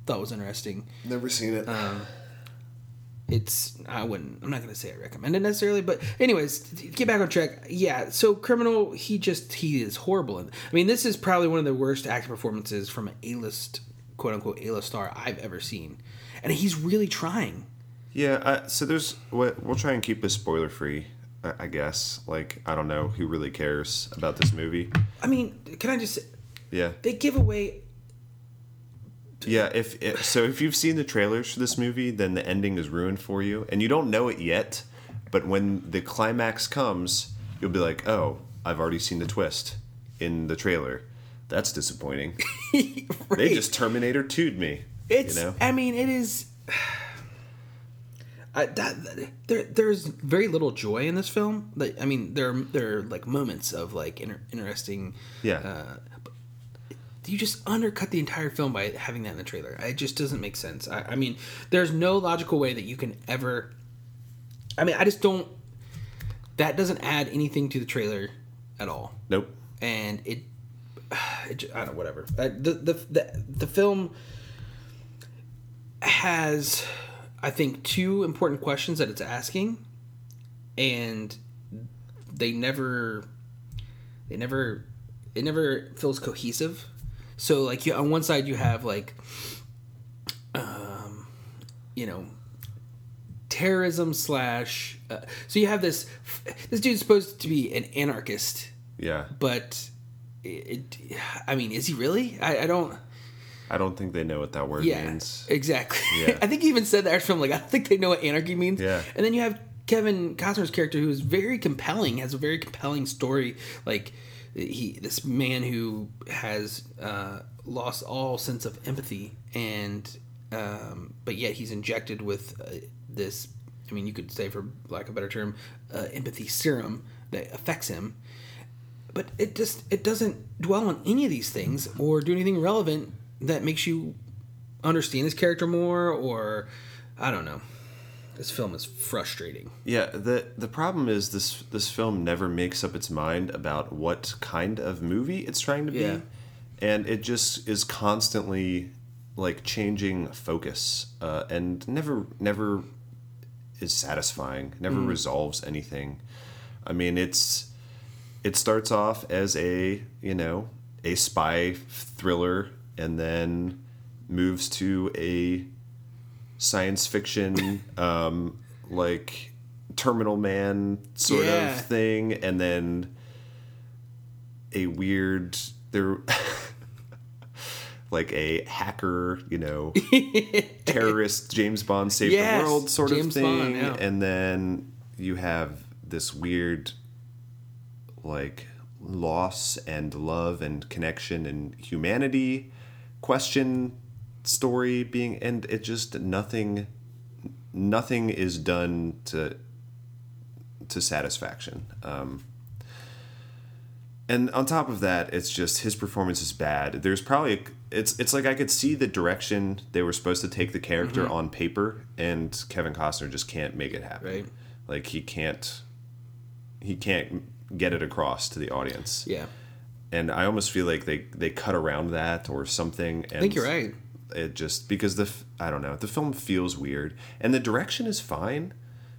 thought was interesting. Never seen it. It's I wouldn't. I'm not gonna say I recommend it necessarily, but anyways, get back on track. Yeah, so criminal. He just he is horrible. I mean, this is probably one of the worst acting performances from an A-list, quote unquote A-list star I've ever seen, and he's really trying. Yeah, uh, so there's we'll we'll try and keep this spoiler free, I I guess. Like I don't know who really cares about this movie. I mean, can I just? Yeah, They give away. Yeah. If, if so, if you've seen the trailers for this movie, then the ending is ruined for you, and you don't know it yet. But when the climax comes, you'll be like, "Oh, I've already seen the twist in the trailer." That's disappointing. They just Terminator 2'd me. It's. you know. I mean, it is. I, that, that- there, there's very little joy in this film. Like, I mean, there, are, there are like moments of like inter- interesting. Yeah. Uh, you just undercut the entire film by having that in the trailer. It just doesn't make sense. I, I mean, there's no logical way that you can ever. I mean, I just don't. That doesn't add anything to the trailer at all nope. and it, it I don't know, whatever. Uh, the, the the the film has, I think, two important questions that it's asking, and they never, they never, it never feels cohesive. So like you on one side you have like, um, you know, terrorism slash. Uh, so you have this. This dude's supposed to be an anarchist Yeah. but it, it I mean, is he really? I, I don't. I don't think they know what that word Yeah, means. exactly. Yeah. I think he even said that from like I don't think they know what anarchy means. Yeah. And then you have Kevin Costner's character who is very compelling, has a very compelling story. Like he, this man who has uh, lost all sense of empathy, and um, but yet he's injected with uh, this. I mean, you could say, for lack of a better term, uh, empathy serum that affects him but it just it doesn't dwell on any of these things or do anything relevant that makes you understand his character more or I don't know. This film is frustrating. Yeah, the the problem is this this film never makes up its mind about what kind of movie it's trying to be. And it just is constantly like changing focus uh, and never never is satisfying, never resolves anything. I mean, it's it starts off as a, you know, a spy thriller and then moves to a science fiction um like terminal man sort Yeah. of thing and then a weird there like a hacker you know terrorist james bond save Yes, the world sort James of thing Bond, yeah. and then you have this weird like loss and love and connection and humanity question story being and it just nothing nothing is done to to satisfaction um and on top of that it's just his performance is bad there's probably a, it's it's like i could see the direction they were supposed to take the character on paper and kevin costner just can't make it happen Right. like he can't he can't get it across to the audience Yeah. and I almost feel like they they cut around that or something. And I think you're right. It just because the I don't know the film feels weird and the direction is fine.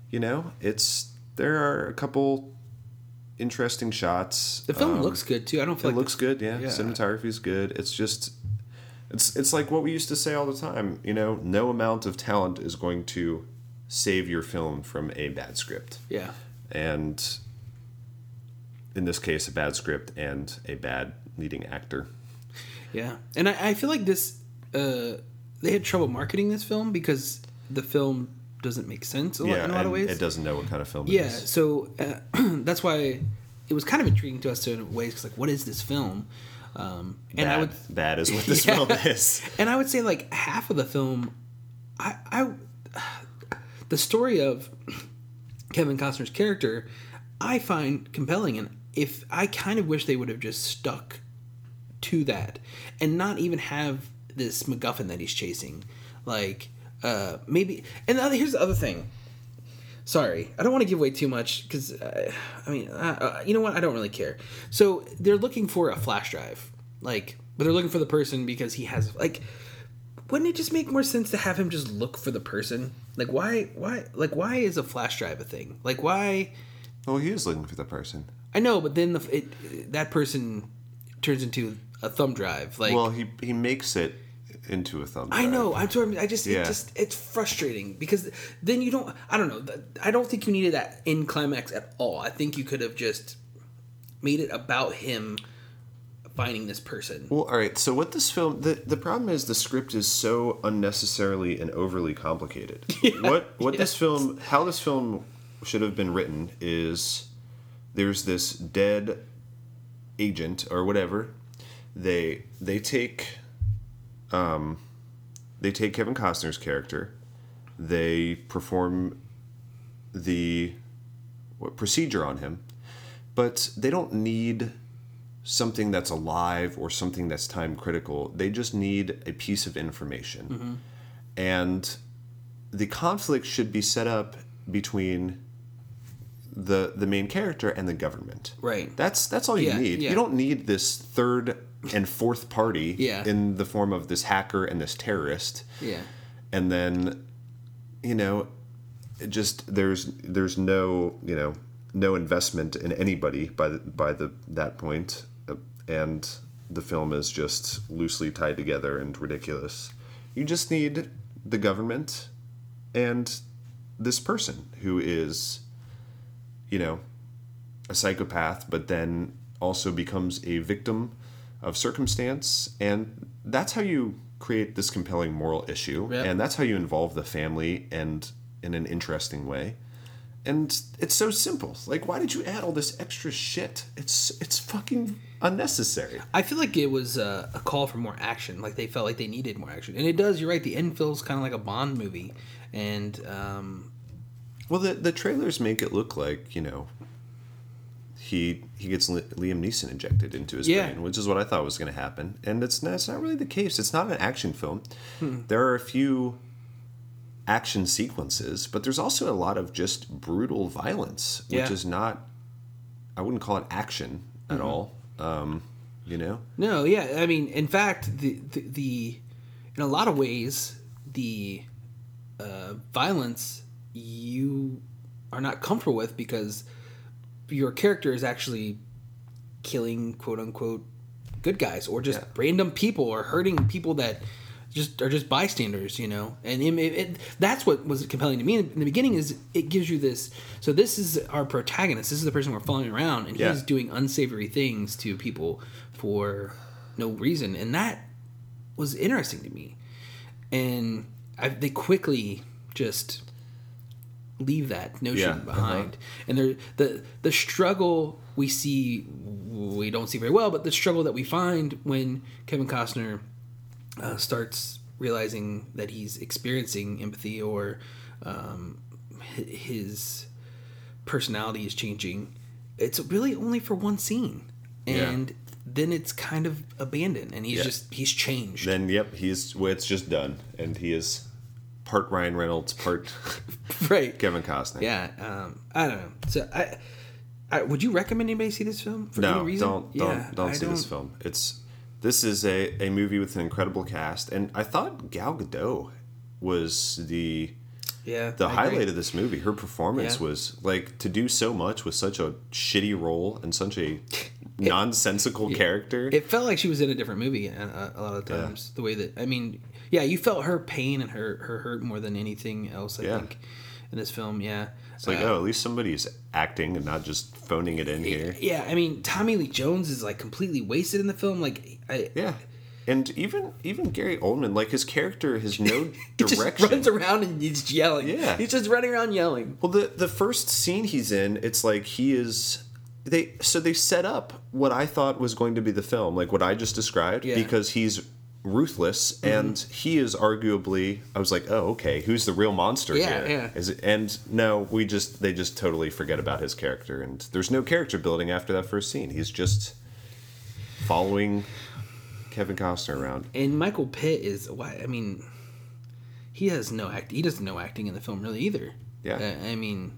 You know, it's there are a couple interesting shots. The film Um, looks good too. I don't feel It like looks good, yeah. Yeah. Cinematography is good. It's just it's it's like what we used to say all the time. You know, no amount of talent is going to save your film from a bad script Yeah. and in this case, a bad script and a bad leading actor. Yeah. And I, I feel like this uh they had trouble marketing this film because the film doesn't make sense a lot, yeah, in a lot of ways. it doesn't know what kind of film it is. Yeah, so uh, that's why it was kind of intriguing to us in ways. 'cause, like, what is this film? Um, and Bad, I would bad is what this Yeah. film is. and I would say like half of the film, I, I the story of Kevin Costner's character, I find compelling, and if I kind of wish they would have just stuck to that and not even have this MacGuffin that he's chasing, like uh, maybe. And the other, here's the other thing. Sorry, I don't want to give away too much because uh, I mean, uh, uh, you know what? I don't really care. So they're looking for a flash drive, like, but they're looking for the person because he has like. Wouldn't it just make more sense to have him just look for the person? Like, why, why, like, why is a flash drive a thing? Like, why? Well, he is looking for the person. I know, but then the it, that person turns into a thumb drive. Like, Well, he he makes it into a thumb. I know. I'm sorry. I just, Yeah. it just, it's frustrating because then you don't. I don't know. I don't think you needed that in climax at all. I think you could have just made it about him finding this person. Well, all right. So what this film the the problem is the script is so unnecessarily and overly complicated. what what this film how this film should have been written is there's this dead agent or whatever. They they take um they take Kevin Costner's character. They perform the what, procedure on him, but they don't need something that's alive or something that's time critical. They just need a piece of information. And the conflict should be set up between the the main character and the government. Right. That's that's all you Yeah, need. yeah. You don't need this third and fourth party Yeah. in the form of this hacker and this terrorist Yeah. and then you know it just there's there's no you know no investment in anybody by the by the that uh, and the film is just loosely tied together and ridiculous you just need the government and this person who is you know a psychopath but then also becomes a victim of circumstance and that's how you create this compelling moral issue Yep. and that's how you involve the family and in an interesting way and it's so simple like why did you add all this extra shit it's it's fucking unnecessary I feel like it was a, a call for more action. Like they felt like they needed more action, and it does. You're right. The end feels kind of like a Bond movie, and um, well the the trailers make it look like you know he he gets Liam Neeson injected into his Yeah. brain, which is what I thought was going to happen, and it's not, it's not really the case. It's not an action film. Hmm. There are a few action sequences, but there's also a lot of just brutal violence, which Yeah. is not. I wouldn't call it action at Mm-hmm. all. Um, you know, No, yeah. I mean, in fact, the the, the in a lot of ways, the uh, violence you are not comfortable with because your character is actually killing quote unquote good guys or just Yeah. random people or hurting people that just are just bystanders, you know. And it, it, that's what was compelling to me in the beginning is it gives you this. So this is our protagonist. This is the person we're following around, and Yeah. he's doing unsavory things to people for no reason, and that was interesting to me. And I, they quickly just leave that notion Yeah, uh-huh. behind, and they're, the the struggle we see we don't see very well, but the struggle that we find when Kevin Costner uh, starts realizing that he's experiencing empathy or um, his personality is changing. It's really only for one scene, Yeah. and then it's kind of abandoned, and he's Yeah. just he's changed. then yep, he's well, it's just done, and he is part Ryan Reynolds, part right? Kevin Costner. Yeah, um, I don't know. So I, I would you recommend anybody see this film for no, any reason? don't don't Yeah, don't I see this film. It's this is a, a movie with an incredible cast, and I thought Gal Gadot was the Yeah, the I agree. highlight of this movie. Her performance Yeah. was like to do so much with such a shitty role and such a nonsensical character. It felt like she was in a different movie uh, a lot of times. The way that I mean, yeah, you felt her pain and her her hurt more than anything else. I Yeah. think in this film, yeah. it's like, uh, oh, at least somebody's acting and not just phoning it in here. Yeah, I mean, Tommy Lee Jones is like completely wasted in the film. Like, I, Yeah. and even even Gary Oldman, like his character has no He just direction. runs around and he's yelling. Yeah. he's just running around yelling. Well, the the first scene he's in, it's like he is. They so they set up what I thought was going to be the film, like what I just described, Yeah. Because he's ruthless and he is arguably. I was like, oh, okay, who's the real monster Yeah, here? yeah. Is it, and no, we just they just totally forget about his character, and there's no character building after that first scene. He's just following Kevin Costner around. And Michael Pitt is why I mean, he has no act. He doesn't know acting in the film really either. Yeah. Uh, I mean,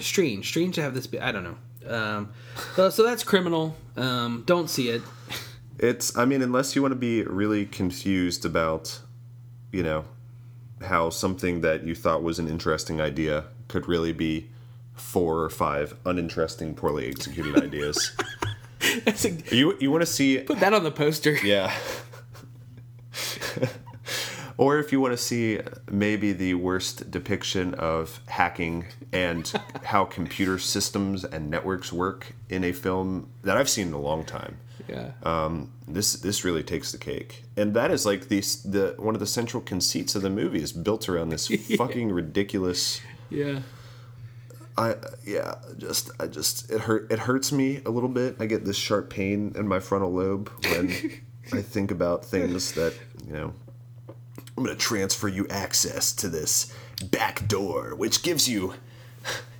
strange, strange to have this. Be, I don't know. Um, so, so that's criminal. Um, don't see it. It's, I mean, unless you want to be really confused about, you know, how something that you thought was an interesting idea could really be four or five uninteresting, poorly executed ideas. A- You you want to see, put that on the poster. yeah. or if you want to see maybe the worst depiction of hacking and how computer systems and networks work in a film that I've seen in a long time. Yeah. um, this this really takes the cake, and that is like the the one of the central conceits of the movie is built around this fucking ridiculous. yeah. I yeah, just I just it hurt it hurts me a little bit. I get this sharp pain in my frontal lobe when I think about things that you know. I'm gonna transfer you access to this back door, which gives you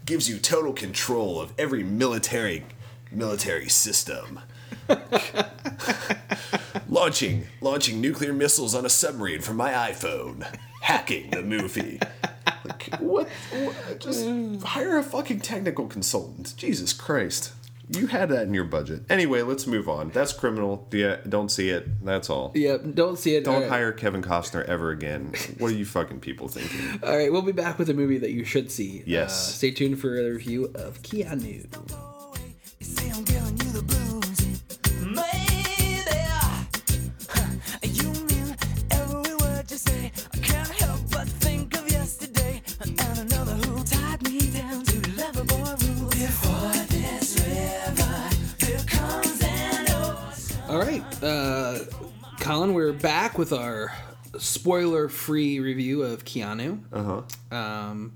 gives you total control of every military military system. launching launching nuclear missiles on a submarine from my iPhone. Hacking the movie. Like what, what? Just hire a fucking technical consultant. Jesus Christ. You had that in your budget. Anyway, let's move on. That's criminal. Yeah, don't see it. That's all. Yeah. Don't see it. Don't All right. hire Kevin Costner ever again. What are you fucking people thinking? All right, we'll be back with a movie that you should see. Yes. Uh, stay tuned for a review of Keanu. We're back with our spoiler-free review of Keanu. Uh huh. Um,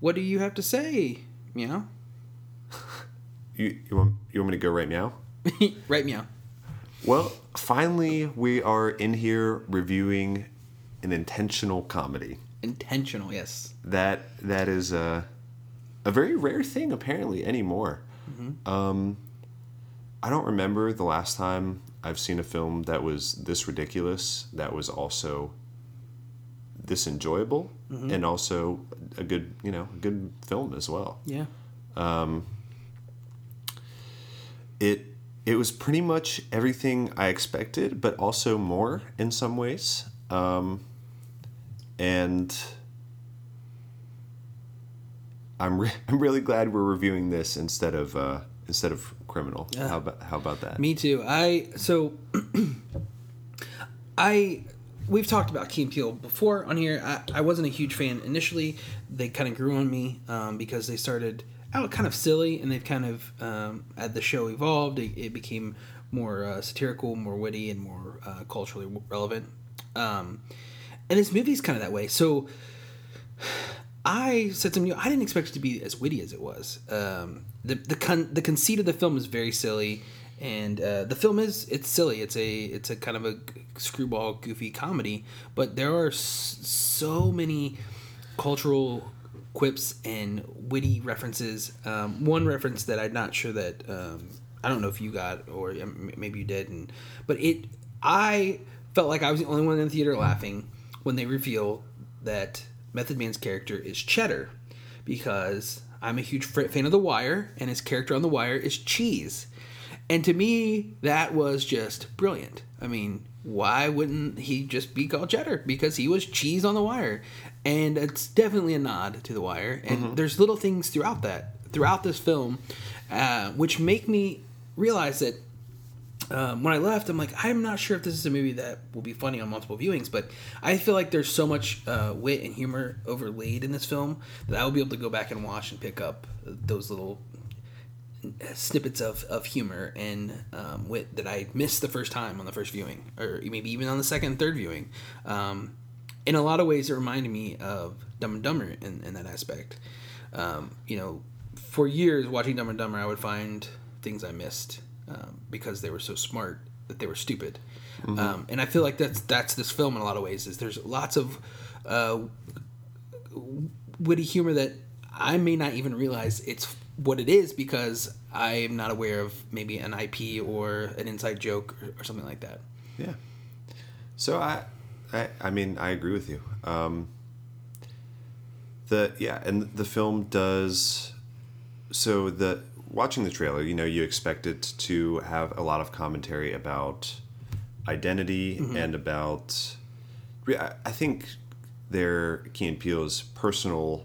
what do you have to say? Meow. You you want you want me to go right now? right, meow. Well, finally we are in here reviewing an intentional comedy. Intentional, yes. that that is a a very rare thing apparently anymore. Um, I don't remember the last time I've seen a film that was this ridiculous that was also this enjoyable and also a good you know a good film as well. Yeah. It it was pretty much everything I expected, but also more in some ways. Um, and I'm re- I'm really glad we're reviewing this instead of uh, instead of criminal. How about how about that? Me too. I so I we've talked about Key and Peele before on here. I, I wasn't a huge fan initially. They kind of grew on me um, because they started out kind of silly, and they've kind of um, as the show evolved, it, it became more uh, satirical, more witty, and more uh, culturally relevant. Um, and this movie's kind of that way. So I said to new. I didn't expect it to be as witty as it was. Um, the the con- the conceit of the film is very silly, and uh, the film is it's silly. It's a it's a kind of a screwball, goofy comedy, but there are s- so many cultural quips and witty references. Um, one reference that I'm not sure that um, I don't know if you got or maybe you did, and but it I felt like I was the only one in the theater laughing when they reveal that Method Man's character is Cheddar, because I'm a huge fan of The Wire, and his character on The Wire is Cheese. And to me, that was just brilliant. I mean, why wouldn't he just be called Cheddar? Because he was cheese on The Wire. And it's definitely a nod to The Wire. And there's little things throughout that, throughout this film, uh, which make me realize that um, when I left, I'm like, I'm not sure if this is a movie that will be funny on multiple viewings, but I feel like there's so much uh, wit and humor overlaid in this film that I will be able to go back and watch and pick up those little snippets of, of humor and um, wit that I missed the first time on the first viewing, or maybe even on the second and third viewing. Um, in a lot of ways, it reminded me of Dumb and Dumber in, in that aspect. Um, you know, for years watching Dumb and Dumber, I would find things I missed um, because they were so smart that they were stupid. Um, and I feel like that's that's this film in a lot of ways. Is there's lots of uh, witty humor that I may not even realize it's what it is because I am not aware of maybe an IP or an inside joke or, or something like that. Yeah. So I, I, I mean, I agree with you. Um, the yeah, and the film does. So the watching the trailer, you know, you expect it to have a lot of commentary about identity mm-hmm. and about. I think their Key and Peele's personal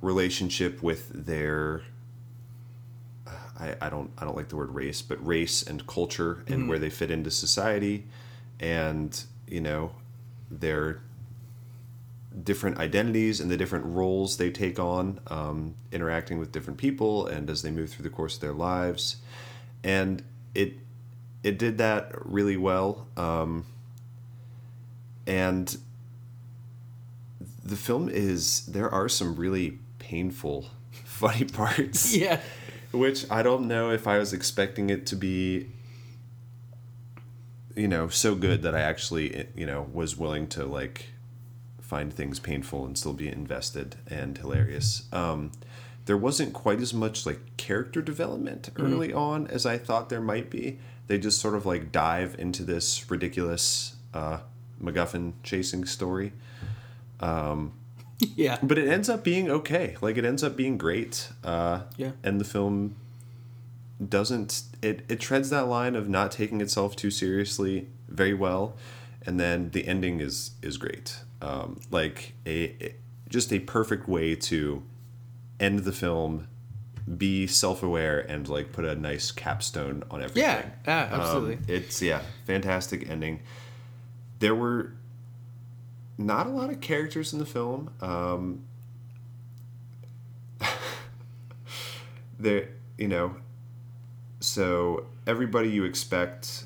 relationship with their I, I don't I don't like the word race, but race and culture and mm-hmm. where they fit into society, and you know their different identities and the different roles they take on, um, interacting with different people, and as they move through the course of their lives, and it it did that really well, um, and the film is there are some really painful funny parts Yeah. which I don't know if I was expecting it to be you know so good that I actually you know was willing to like find things painful and still be invested and hilarious. Um there wasn't quite as much like character development early on as I thought there might be. They just sort of like dive into this ridiculous uh MacGuffin chasing story. Yeah. but it ends up being okay. Like it ends up being great. Uh Yeah. and the film doesn't it it treads that line of not taking itself too seriously very well. And then the ending is is great um like a, a- just a perfect way to end the film be self-aware and like put a nice capstone on everything Yeah. Yeah. Absolutely. um, it's yeah, fantastic ending. There were not a lot of characters in the film. Um, there, you know, so everybody you expect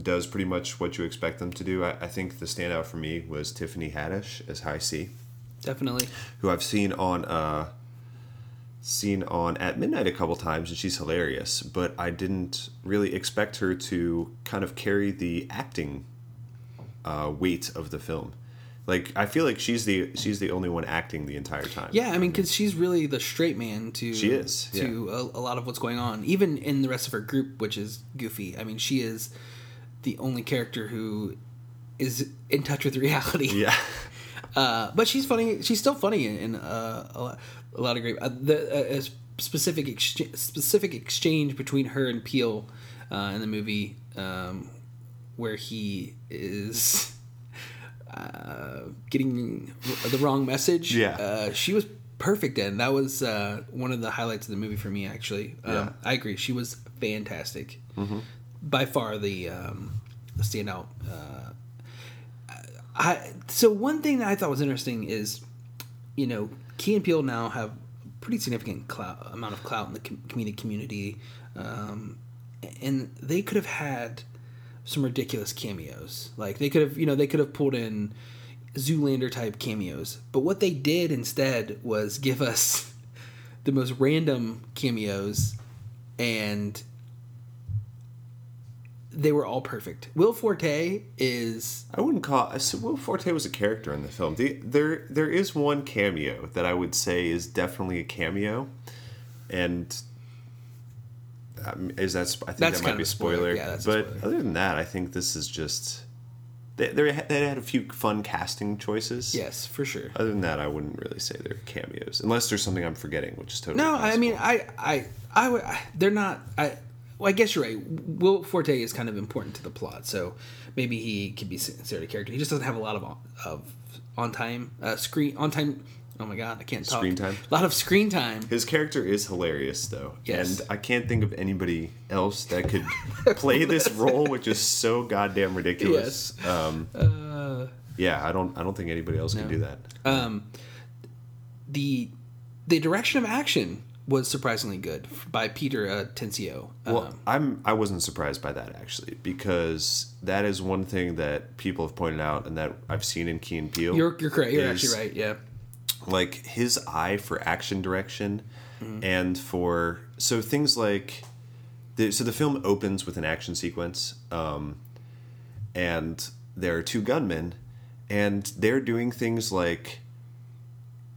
does pretty much what you expect them to do. I, I think the standout for me was Tiffany Haddish as Hi-C Definitely. who I've seen on uh seen on at midnight a couple times and she's hilarious but I didn't really expect her to kind of carry the acting uh weight of the film like I feel like she's the she's the only one acting the entire time Yeah, I mean, because she's really the straight man to She is, to a, a lot of what's going on, even in the rest of her group, which is goofy. I mean, she is the only character who is in touch with reality. yeah Uh, but she's funny. She's still funny in, in uh, a, lot, a lot of great. Uh, the uh, a specific exchange, specific exchange between her and Peele uh, in the movie, um, where he is uh, getting the wrong message. Yeah. uh, she was perfect in. That was uh, one of the highlights of the movie for me. Actually, um, Yeah. I agree. She was fantastic. By far the um, standout. Uh, I so one thing that I thought was interesting is, you know, Key and Peele now have pretty significant clout, amount of clout in the com- comedic community, um, and they could have had some ridiculous cameos. Like they could have, you know, they could have pulled in Zoolander type cameos, but what they did instead was give us the most random cameos, and they were all perfect. Will Forte is I wouldn't call so Will Forte was a character in the film. The, there there is one cameo that I would say is definitely a cameo, and um, is that I think That's that might be a spoiler. spoiler. Yeah, but spoiler. other than that, I think this is just they they had, a few fun casting choices. yes for sure. Other than that, I wouldn't really say they're cameos, unless there's something I'm forgetting, which is totally. No, I mean. I, I, I would. I, they're not. I. Well, I guess you're right. Will Forte is kind of important to the plot, so maybe he could be considered a character. He just doesn't have a lot of on, of on time uh, screen on time. Oh my god, I can't talk. Screen time? A lot of screen time. His character is hilarious, though, Yes. and I can't think of anybody else that could play this role, which is so goddamn ridiculous. Um, Uh, yeah, I don't, I don't think anybody else can do that. um, the the direction of action was surprisingly good by Peter uh, Tensio. Well, Um, I'm I wasn't surprised by that actually because that is one thing that people have pointed out and that I've seen in Key and Peele. you're you're correct. You're actually right. Yeah. Like his eye for action direction and for so things like the, so the film opens with an action sequence um, and there are two gunmen and they're doing things like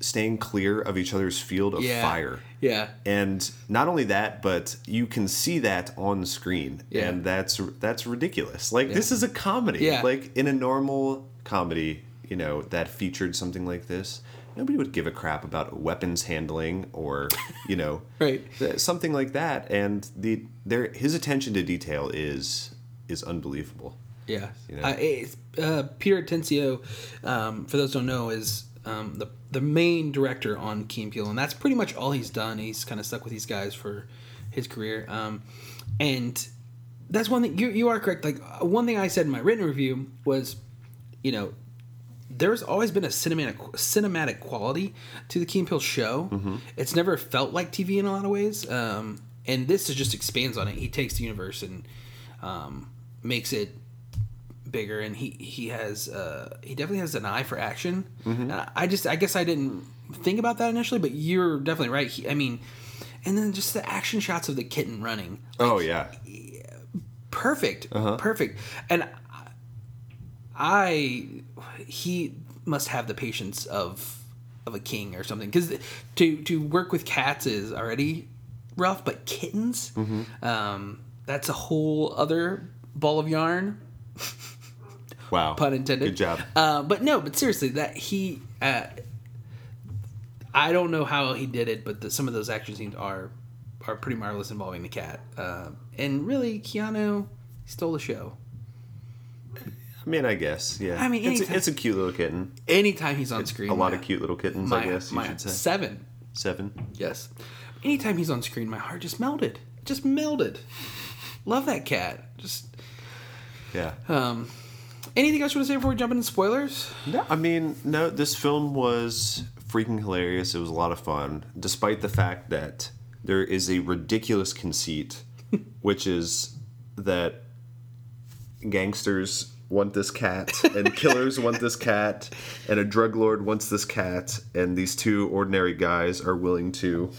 staying clear of each other's field of Yeah. fire. Yeah. and not only that but you can see that on screen Yeah. and that's that's ridiculous like this is a comedy Yeah. like in a normal comedy you know that featured something like this nobody would give a crap about weapons handling or you know Right. th- something like that and the there his attention to detail is is unbelievable Yeah, You know? uh, uh, Peter Atencio, um, for those who don't know, is um, the the main director on Key and Peele, and that's pretty much all he's done. He's kind of stuck with these guys for his career, um, and that's one thing you you are correct. Like uh, one thing I said in my written review was, you know, there's always been a cinematic cinematic quality to the Key and Peele show. It's never felt like TV in a lot of ways, um, and this is just expands on it. He takes the universe and um, makes it bigger, and he he has uh, he definitely has an eye for action. And I, I just I guess I didn't think about that initially, but you're definitely right. He, I mean, and then just the action shots of the kitten running. Oh yeah. Perfect. Perfect. And i he must have the patience of of a king or something because to to work with cats is already rough but kittens um that's a whole other ball of yarn wow. Pun intended. good job. Uh, but no but seriously that he uh, i don't know how he did it but the, some of those action scenes are are pretty marvelous involving the cat. Uh, and really keanu stole the show. I mean i guess yeah. I mean, it's, a, it's a cute little kitten. Anytime he's on screen a lot my- of cute little kittens my, i guess you my should say. seven. Seven? Yes. Anytime he's on screen my heart just melted. Just melted. Love that cat. Just yeah. um anything else you want to say before we jump into spoilers No, I mean, no, this film was freaking hilarious. It was a lot of fun, despite the fact that there is a ridiculous conceit, which is that gangsters want this cat, and killers want this cat, and a drug lord wants this cat, and these two ordinary guys are willing to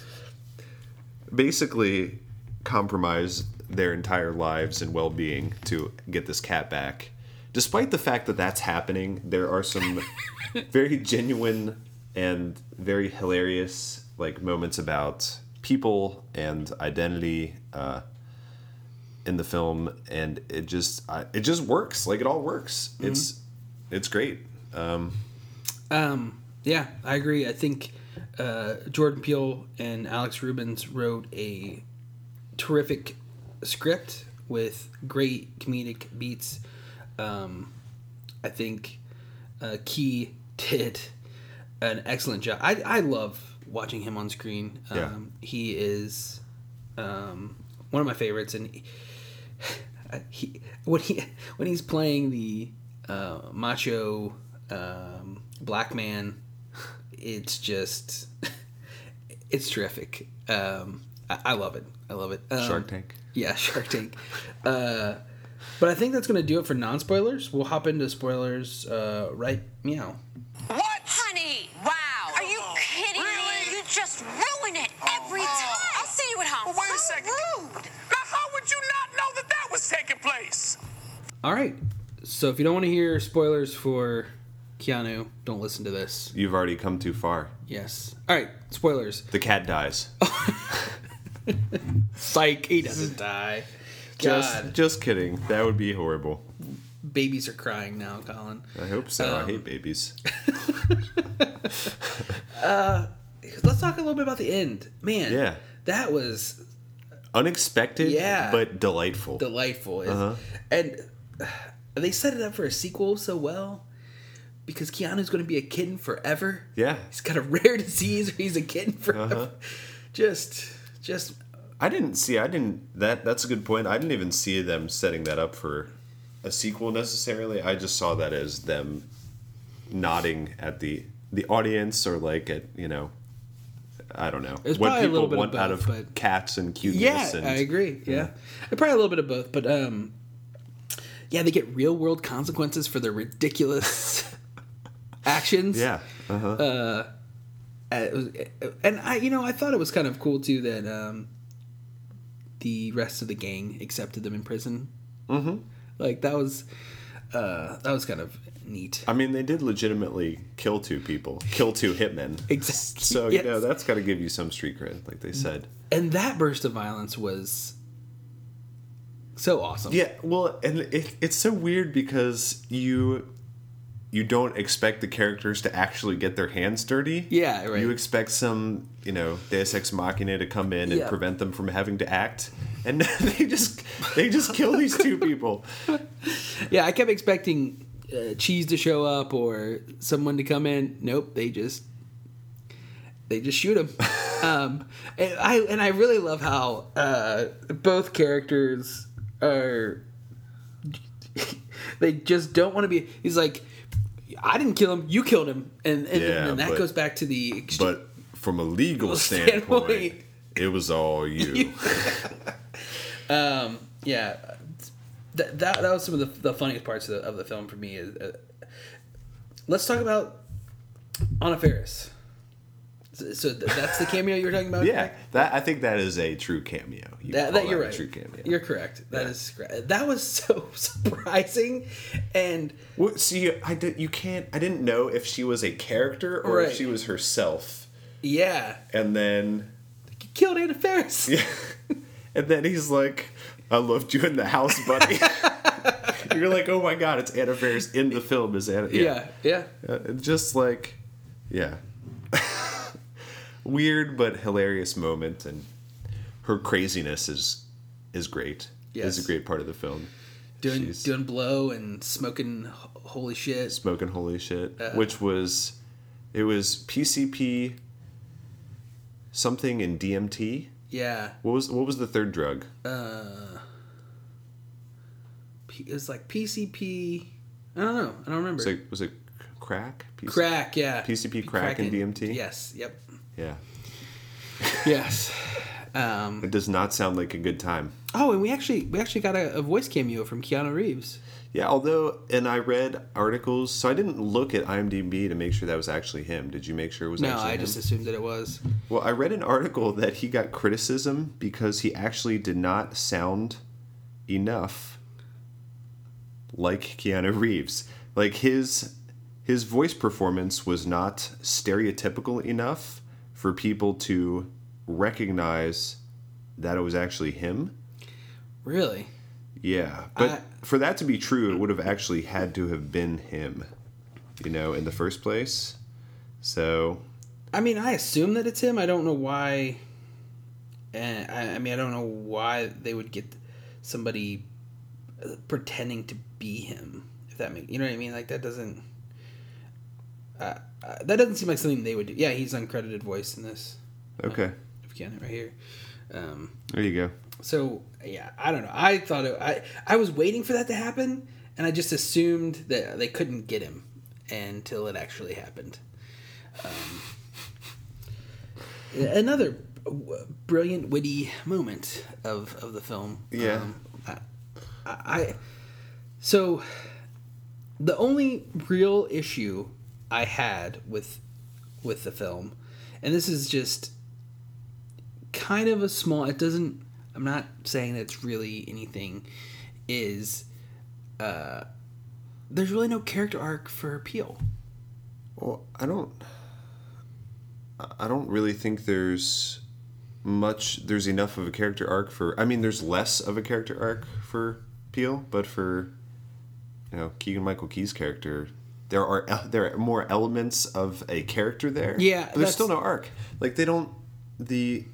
basically compromise their entire lives and well-being to get this cat back. Despite the fact that that's happening, there are some very genuine and very hilarious like moments about people and identity uh, in the film, and it just I, it just works. Like it all works. It's it's great. Um, Um, yeah, I agree. I think uh, Jordan Peele and Alex Rubens wrote a terrific script with great comedic beats. Um, I think uh, Key did an excellent job. I, I love watching him on screen. Um, Yeah. He is um, one of my favorites, and he, he when he when he's playing the uh, macho um, black man, it's just it's terrific. Um, I, I love it. I love it. Um, Shark Tank. Yeah, Shark Tank. uh, but I think that's going to do it for non spoilers. We'll hop into spoilers uh, right meow. What? Honey! Wow. Are you kidding Really? me? You just ruin it every time. I'll see you at home. Well, wait a so second. rude. Now, how would you not know that that was taking place? All right. So if you don't want to hear spoilers for Keanu, don't listen to this. You've already come too far. Yes. All right. Spoilers. The cat dies. Psych. He doesn't die. Just, just kidding. That would be horrible. Babies are crying now, Colin. I hope so. I Um, hate babies. uh, Let's talk a little bit about the end. Man. Yeah. That was Unexpected, Yeah. but delightful. delightful. Uh-huh. And uh, they set it up for a sequel so well because Keanu's going to be a kitten forever. yeah. He's got a rare disease or he's a kitten forever. Uh-huh. Just, just, I didn't see. I didn't. That that's a good point. I didn't even see them setting that up for a sequel necessarily. I just saw that as them nodding at the the audience or like at you know I don't know There's what people bit of want out of but- cats and cuteness. Yeah, and, I agree. Yeah. probably a little bit of both, but um, yeah, they get real world consequences for their ridiculous actions. Yeah. Uh-huh. Uh, it and I, you know, I thought it was kind of cool too that um, the rest of the gang accepted them in prison. Mm-hmm. Like that was, uh, that was kind of neat. I mean, they did legitimately kill two people, kill two hitmen. Exactly, So yes. you know that's got to give you some street cred, like they said. And that burst of violence was so awesome. Yeah, well, and it, it's so weird because you you don't expect the characters to actually get their hands dirty. Yeah, right. You expect some, you know, Deus Ex Machina to come in and Yeah. prevent them from having to act, and they just they just kill these two people. Yeah, I kept expecting uh, cheese to show up or someone to come in. Nope, they just they just shoot him. um, and I and I really love how uh, both characters are. they just don't want to be. He's like, I didn't kill him. You killed him, and and, Yeah, and that but- goes back to the. Ext- But from a legal standpoint. standpoint, it was all you. um, yeah, that, that that was some of the, the funniest parts of the, of the film for me. Is, uh, let's talk about Anna Faris. So, so that's the cameo you were talking about. yeah, that I think that is a true cameo. You That, that you're right. True cameo. You're correct. That Yeah. is. That was so surprising, and Well, see, I did, you can't. I didn't know if she was a character or Right. if she was herself. yeah, And then, you killed Anna Faris. yeah, and then he's like, "I loved you in the house, buddy." You're like, "Oh my god, it's Anna Faris in the film." Is Anna? yeah, yeah. Uh, just like, yeah, weird but hilarious moment, and her craziness is is great. Yes. is a great part of the film. Doing She's- doing blow and smoking. Holy shit! smoking holy shit, Uh. which was it was PCP something in DMT. Yeah, What was what was the third drug? P- it's like PCP. I don't know. I don't remember. Was it was it crack? Crack, yeah. PCP, crack, and DMT? Yes, yep. Yeah, Yes. Um, it does not sound like a good time. oh, and we actually we actually got a, a voice cameo from Keanu Reeves. Yeah, although and I read articles, so I didn't look at IMDb to make sure that was actually him. Did you make sure it was No, actually I him? just assumed that it was. Well, I read an article that he got criticism because he actually did not sound enough like Keanu Reeves. Like his his voice performance was not stereotypical enough for people to recognize that it was actually him. Really? Yeah, but I- for that to be true, it would have actually had to have been him, you know, in the first place. So, I mean, I assume that it's him. I don't know why. And I, I mean, I don't know why they would get somebody uh, pretending to be him. If that makes you know what I mean? Like that doesn't. Uh, uh, that doesn't seem like something they would do. Yeah, he's uncredited voice in this. okay, If you can, right here. Um, there you go. so yeah, I don't know. I thought it, I I was waiting for that to happen, and I just assumed that they couldn't get him until it actually happened. Um, another w- brilliant, witty moment of of the film. Yeah. Um, I, I so the only real issue I had with with the film, and this is just kind of a small it doesn't i'm not saying it's really anything is uh there's really no character arc for Peele Well, I don't. I don't really think there's much. There's enough of a character arc for. I mean, there's less of a character arc for Peele, but for you know Keegan Michael Key's character, there are there are more elements of a character there. Yeah, but there's still no arc. Like they don't the.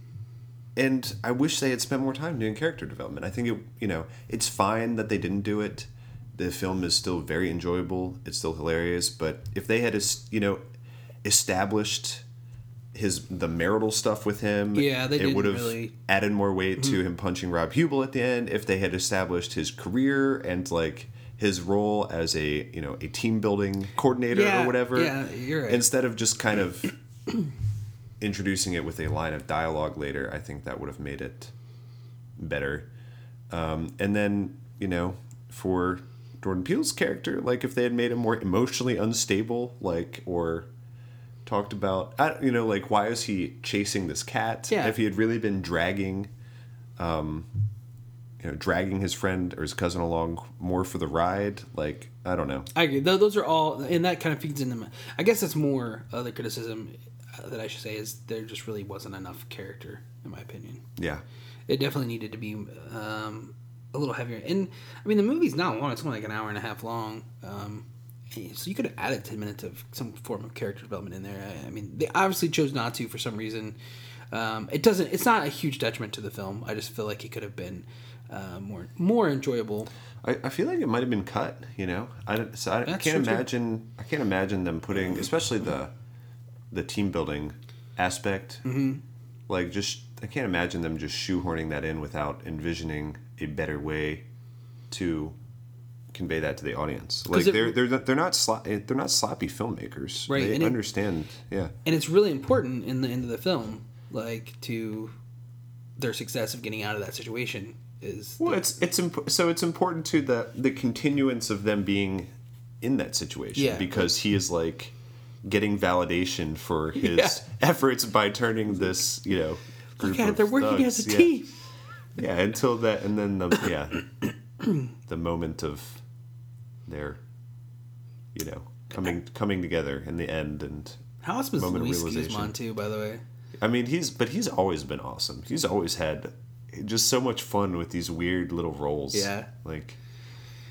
And I wish they had spent more time doing character development. I think it, you know, it's fine that they didn't do it. The film is still very enjoyable. It's still hilarious. But if they had, you know, established his the marital stuff with him, Yeah, they it would have really- Mm-hmm. added more weight to him punching Rob Huebel at the end. If they had established his career and like his role as a you know a team building coordinator Yeah, or whatever, yeah, you're right. instead of just kind of introducing it with a line of dialogue later, I think that would have made it better. Um, and then, you know, for Jordan Peele's character, like if they had made him more emotionally unstable, like, or talked about, I, you know, like why is he chasing this cat? Yeah. If he had really been dragging, um, you know, dragging his friend or his cousin along more for the ride, like, I don't know. I agree. Tho- Those are all, and that kind of feeds into. My, I guess that's more uh, the criticism uh, that I should say is there just really wasn't enough character, in my opinion. Yeah. It definitely needed to be um, a little heavier. And I mean, the movie's not long; it's only like an hour and a half long. Um, so you could have added ten minutes of some form of character development in there. I, I mean, they obviously chose not to for some reason. Um, it doesn't. It's not a huge detriment to the film. I just feel like it could have been uh, more more enjoyable. I, I feel like it might have been cut. You know, I so I can't imagine. I can't imagine them putting, especially the the team building aspect. Mm-hmm. Like, just I can't imagine them just shoehorning that in without envisioning a better way to convey that to the audience. Like it- they're they're not, they're not sla- they're not sloppy filmmakers. Right, They and it- understand. yeah. and it's really important in the end of the film, like to their success of getting out of that situation is Well, it's it's imp- so it's important to the the continuance of them being in that situation Yeah. because he is like getting validation for his Yeah. efforts by turning this you know group look at it, of they're working thugs- as a yeah. team. Yeah, until that, and then the yeah, the moment of their you know coming coming together in the end and How awesome is Moment of Luis realization. Guzman too? By the way, I mean, he's but he's always been awesome. He's always had just so much fun with these weird little roles. Yeah. like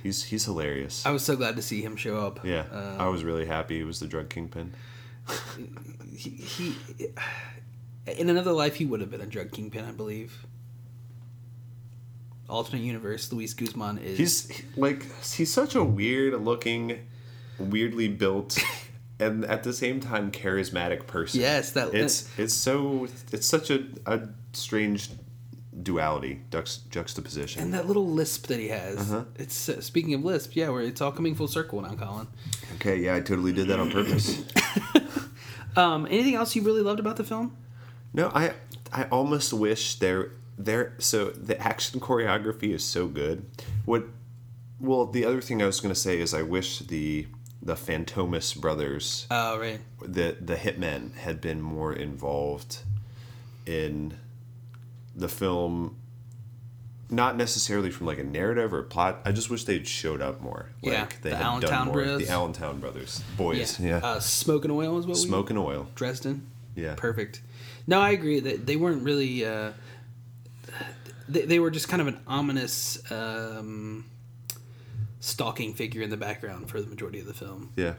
he's he's hilarious. I was so glad to see him show up. yeah, Um, I was really happy he was the drug kingpin. he, he in another life he would have been a drug kingpin, I believe. Alternate universe, Luis Guzman is. He's like he's such a weird looking, weirdly built, and at the same time charismatic person. Yes, that- it's it's so it's such a a strange duality, jux, juxtaposition. and that little lisp that he has. Uh-huh. It's uh, speaking of lisp, yeah, where it's all coming full circle now, Colin. okay, yeah, I totally did that on purpose. Um, anything else you really loved about the film? No, I I almost wish there there so the action choreography is so good. What well the other thing I was gonna say is I wish the the Fantomas brothers Oh, right. the the hitmen had been more involved in the film not necessarily from like a narrative or plot. I just wish they'd showed up more. Like Yeah, they the had Allentown done more. Bros. The Allentown brothers. Boys. Yeah. Uh, Smoke and Oil is what we Smoke and oil. Dresden. Yeah. Perfect. No, I agree that they weren't really. Uh, they, they were just kind of an ominous um, stalking figure in the background for the majority of the film, Yeah.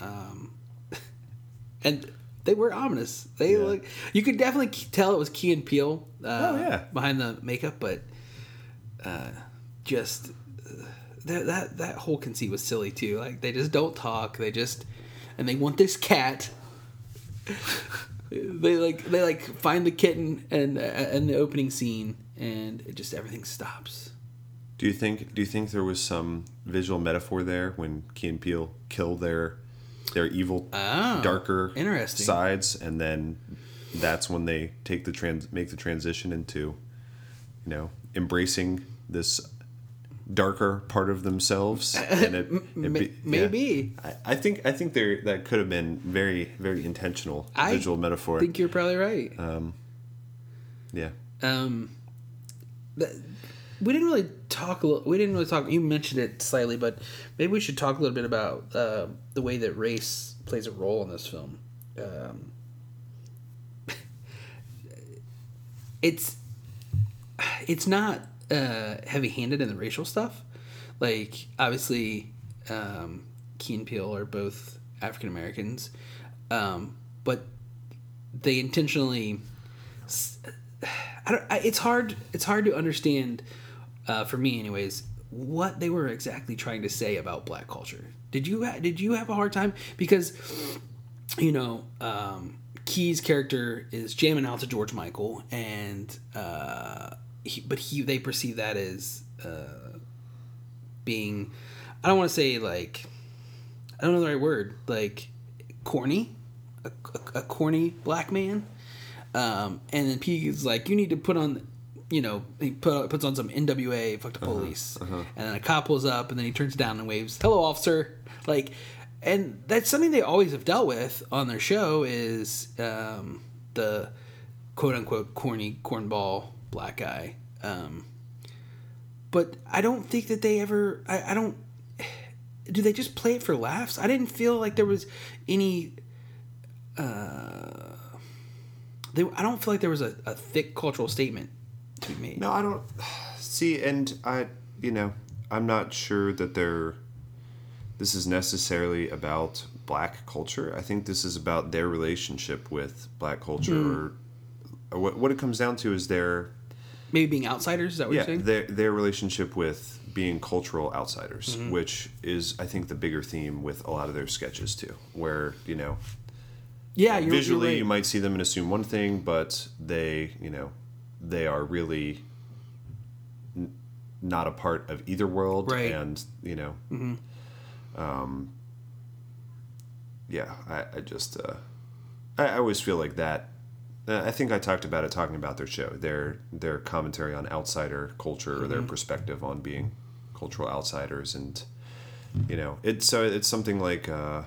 and they were ominous. They Yeah. look. You could definitely tell it was Key and Peele. Uh, Oh, yeah. behind the makeup, but uh, just uh, that that that whole conceit was silly too. Like they just don't talk. They just and they want this cat. they like they like find the kitten and uh, in the opening scene, and it just everything stops. Do you think do you think there was some visual metaphor there when Key and Peele kill their their evil Oh, darker interesting. sides and then that's when they take the trans make the transition into you know embracing this darker part of themselves and it, it be- maybe. yeah. I, I think I think there that could have been very very intentional I visual metaphor I think you're probably right. yeah Um, we didn't really talk. A little, we didn't really talk. You mentioned it slightly, but maybe we should talk a little bit about uh, the way that race plays a role in this film. Um, it's it's not uh, heavy-handed in the racial stuff. Like obviously, um, Key and Peele are both African Americans, um, but they intentionally I don't, I, it's hard it's hard to understand uh, for me anyways what they were exactly trying to say about black culture. Did you did you have a hard time? Because you know um, Key's character is jamming out to George Michael and uh, he, but he they perceive that as uh, being I don't want to say like I don't know the right word like corny a, a, a corny black man. Um, and then P's like, you need to put on, you know, he put, puts on some NWA, fuck the Uh-huh, police. And then a cop pulls up and then he turns down and waves, hello, officer. Like, and that's something they always have dealt with on their show is um, the quote unquote corny cornball black guy. Um, but I don't think that they ever, I, I don't, do they just play it for laughs? I didn't feel like there was any they, I don't feel like there was a, a thick cultural statement to. No, I don't see, and I, you know, I'm not sure that they're. This is necessarily about black culture. I think this is about their relationship with black culture, hmm. or, or what, what it comes down to is their Maybe being outsiders. Is that what yeah you're saying? their their relationship with being cultural outsiders, mm-hmm. which is I think the bigger theme with a lot of their sketches too, where you know yeah, you're, visually you're right. you might see them and assume one thing but they you know they are really n- not a part of either world Right. and you know um yeah i, I just uh I, I always feel like that uh, i think i talked about it talking about their show their their commentary on outsider culture or their perspective on being cultural outsiders and you know it's so it's something like uh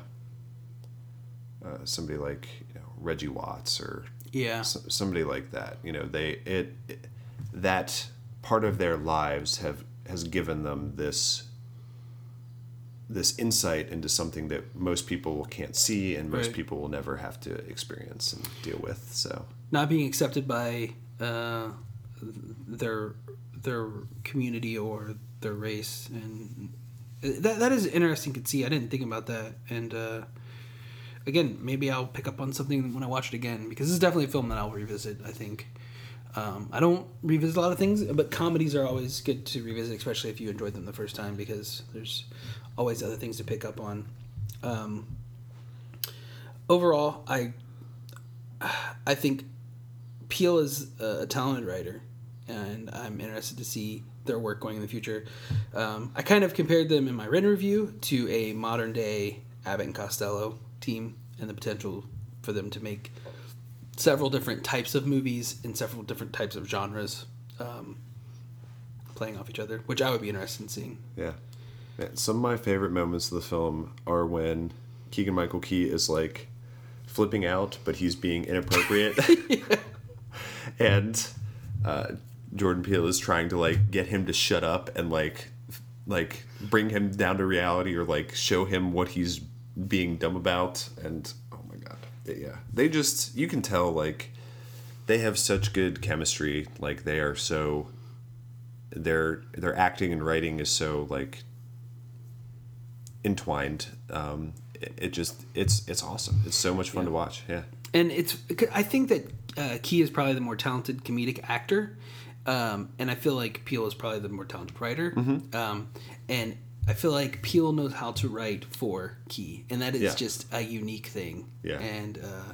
uh, somebody like you know, Reggie Watts or Yeah. s- somebody like that. You know, they it, it that part of their lives have has given them this this insight into something that most people can't see and most Right. people will never have to experience and deal with. So Not being accepted by uh, their their community or their race, and that that is interesting to see. I didn't think about that, and uh, again, maybe I'll pick up on something when I watch it again because this is definitely a film that I'll revisit. I think. Um, I don't revisit a lot of things, but comedies are always good to revisit, especially if you enjoyed them the first time, because there's always other things to pick up on. Um, overall, I I think Peele is a talented writer, and I'm interested to see their work going in the future. Um, I kind of compared them in my written review to a modern day Abbott and Costello team, and the potential for them to make several different types of movies in several different types of genres, um, playing off each other, which I would be interested in seeing. yeah. Man, some of my favorite moments of the film are when Keegan Michael Key is like flipping out, but he's being inappropriate. and uh, Jordan Peele is trying to like get him to shut up and like like bring him down to reality or like show him what he's being dumb about and oh my god. Yeah. They just you can tell like they have such good chemistry. Like they are so their their acting and writing is so like entwined. Um it, it just it's it's awesome. It's so much fun to watch. Yeah. And it's I think that uh, Key is probably the more talented comedic actor, um, and I feel like Peele is probably the more talented writer. Mm-hmm. Um, and I feel like Peele knows how to write for Key, and that is Yeah. just a unique thing. Yeah. and uh,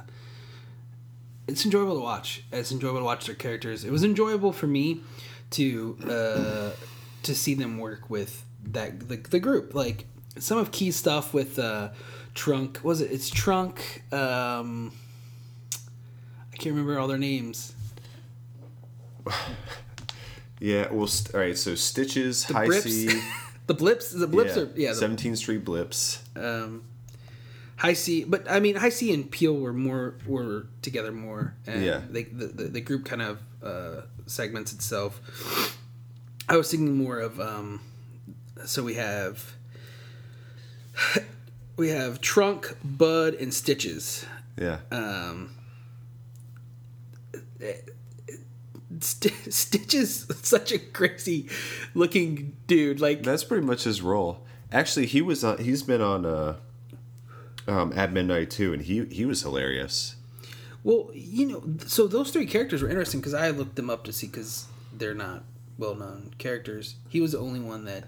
it's enjoyable to watch. It's enjoyable to watch their characters. It was enjoyable for me to uh, to see them work with that the, the group. Like some of Key's stuff with uh, Trunk. Was it? It's Trunk. Um, I can't remember all their names. yeah well st- all right so stitches high Brips. c the blips. The blips yeah, are yeah. 17th street blips um, Hi-C, but I mean Hi-C and Peele were more were together more, and Yeah. they, the, the the group kind of uh, segments itself. I was thinking more of um, so we have we have Trunk, Bud, and Stitches. yeah Um, St- Stitches, such a crazy looking dude. Like That's pretty much his role. Actually, he was on. He's been on uh, um, at midnight too, and he he was hilarious. Well, you know, so those three characters were interesting because I looked them up to see because they're not well-known characters. He was the only one that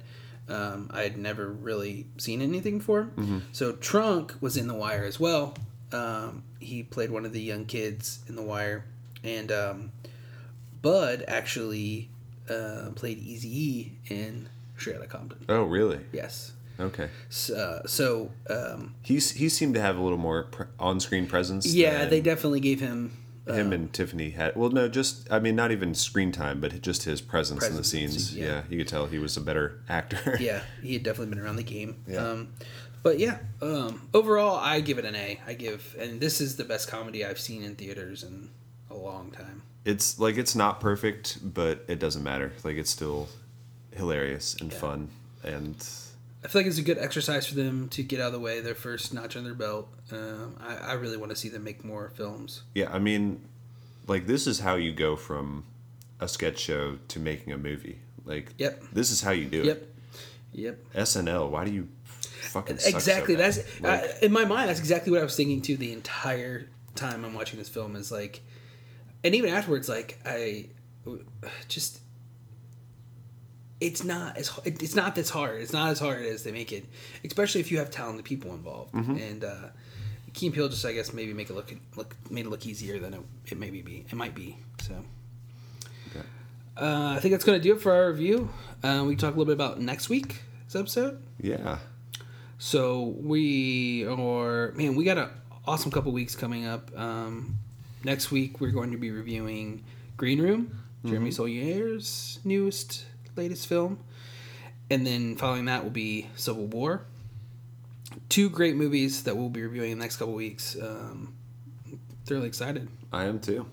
um, I had never really seen anything for. So Trunk was in The Wire as well. Um, he played one of the young kids in The Wire, and um, Bud actually uh, played Easy E in Straight Outta Compton. Oh, really? Yes. Okay. So, so um, He's he seemed to have a little more pre- on-screen presence. Yeah, they definitely gave him Him and Tiffany had well, no, just I mean, not even screen time, but just his presence, in the Presence in the scenes. yeah. yeah. you could tell he was a better actor. yeah, he had definitely been around the game. Yeah. Um, but yeah, um, overall, I give it an A. I give, and this is the best comedy I've seen in theaters in a long time. It's like it's not perfect, but it doesn't matter. Like it's still hilarious and Yeah. fun, and I feel like it's a good exercise for them to get out of the way, their first notch on their belt. Um, I, I really want to see them make more films. yeah, I mean, like this is how you go from a sketch show to making a movie. Like, Yep. this is how you do Yep. it. Yep. Yep. SNL, why do you fucking so exactly. bad? that's Like, uh, in my mind. That's exactly what I was thinking too. The entire time I'm watching this film is like, and even afterwards, like I just. It's not as it's not this hard. It's not as hard as they make it, especially if you have talented people involved. Mm-hmm. And uh, Key and Peele just, I guess, maybe make it look look made it look easier than it, it maybe be. It might be. So Okay. uh, I think that's going to do it for our review. Uh, we can talk a little bit about next week's episode. yeah, So we are man, we got an awesome couple weeks coming up. Um, next week we're going to be reviewing Green Room, Jeremy Saulnier's newest, latest film, and then following that will be Civil War. Two great movies that we'll be reviewing in the next couple weeks. Um, thoroughly excited. I am too.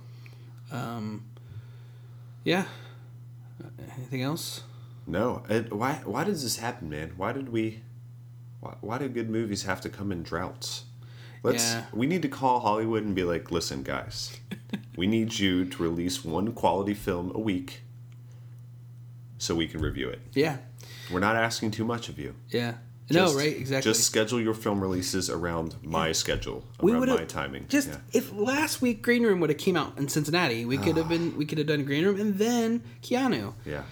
Um, yeah. Anything else? No, it, why? Why does this happen, man? Why did we? Why, why do good movies have to come in droughts? Let's. Yeah. We need to call Hollywood and be like, listen, guys, we need you to release one quality film a week, so we can review it. Yeah. We're not asking too much of you. Yeah. Just- no, right? Exactly. Just schedule your film releases around my schedule, we around my timing. Just Yeah. if last week Green Room would have came out in Cincinnati, we could have been we could have done Green Room and then Keanu. yeah.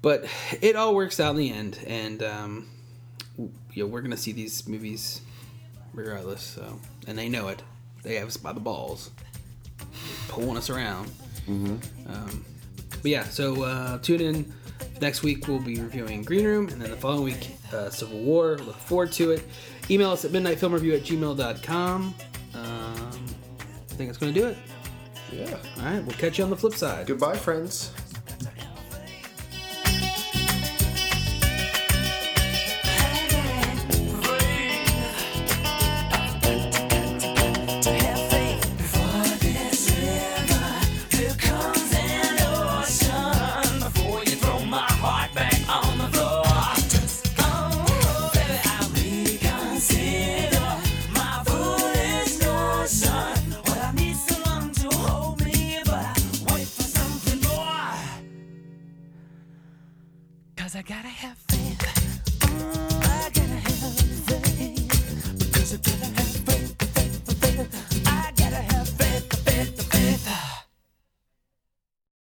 But it all works out in the end, and um, you know, we're gonna see these movies regardless. So, and they know it. They have us by the balls, pulling us around. Mm-hmm. Um, but yeah, so uh, tune in. Next week we'll be reviewing Green Room, and then the following week uh, Civil War. Look forward to it. Email us at midnightfilmreview at gmail.com. Um, I think that's going to do it. Yeah. All right, we'll catch you on the flip side. Goodbye, friends.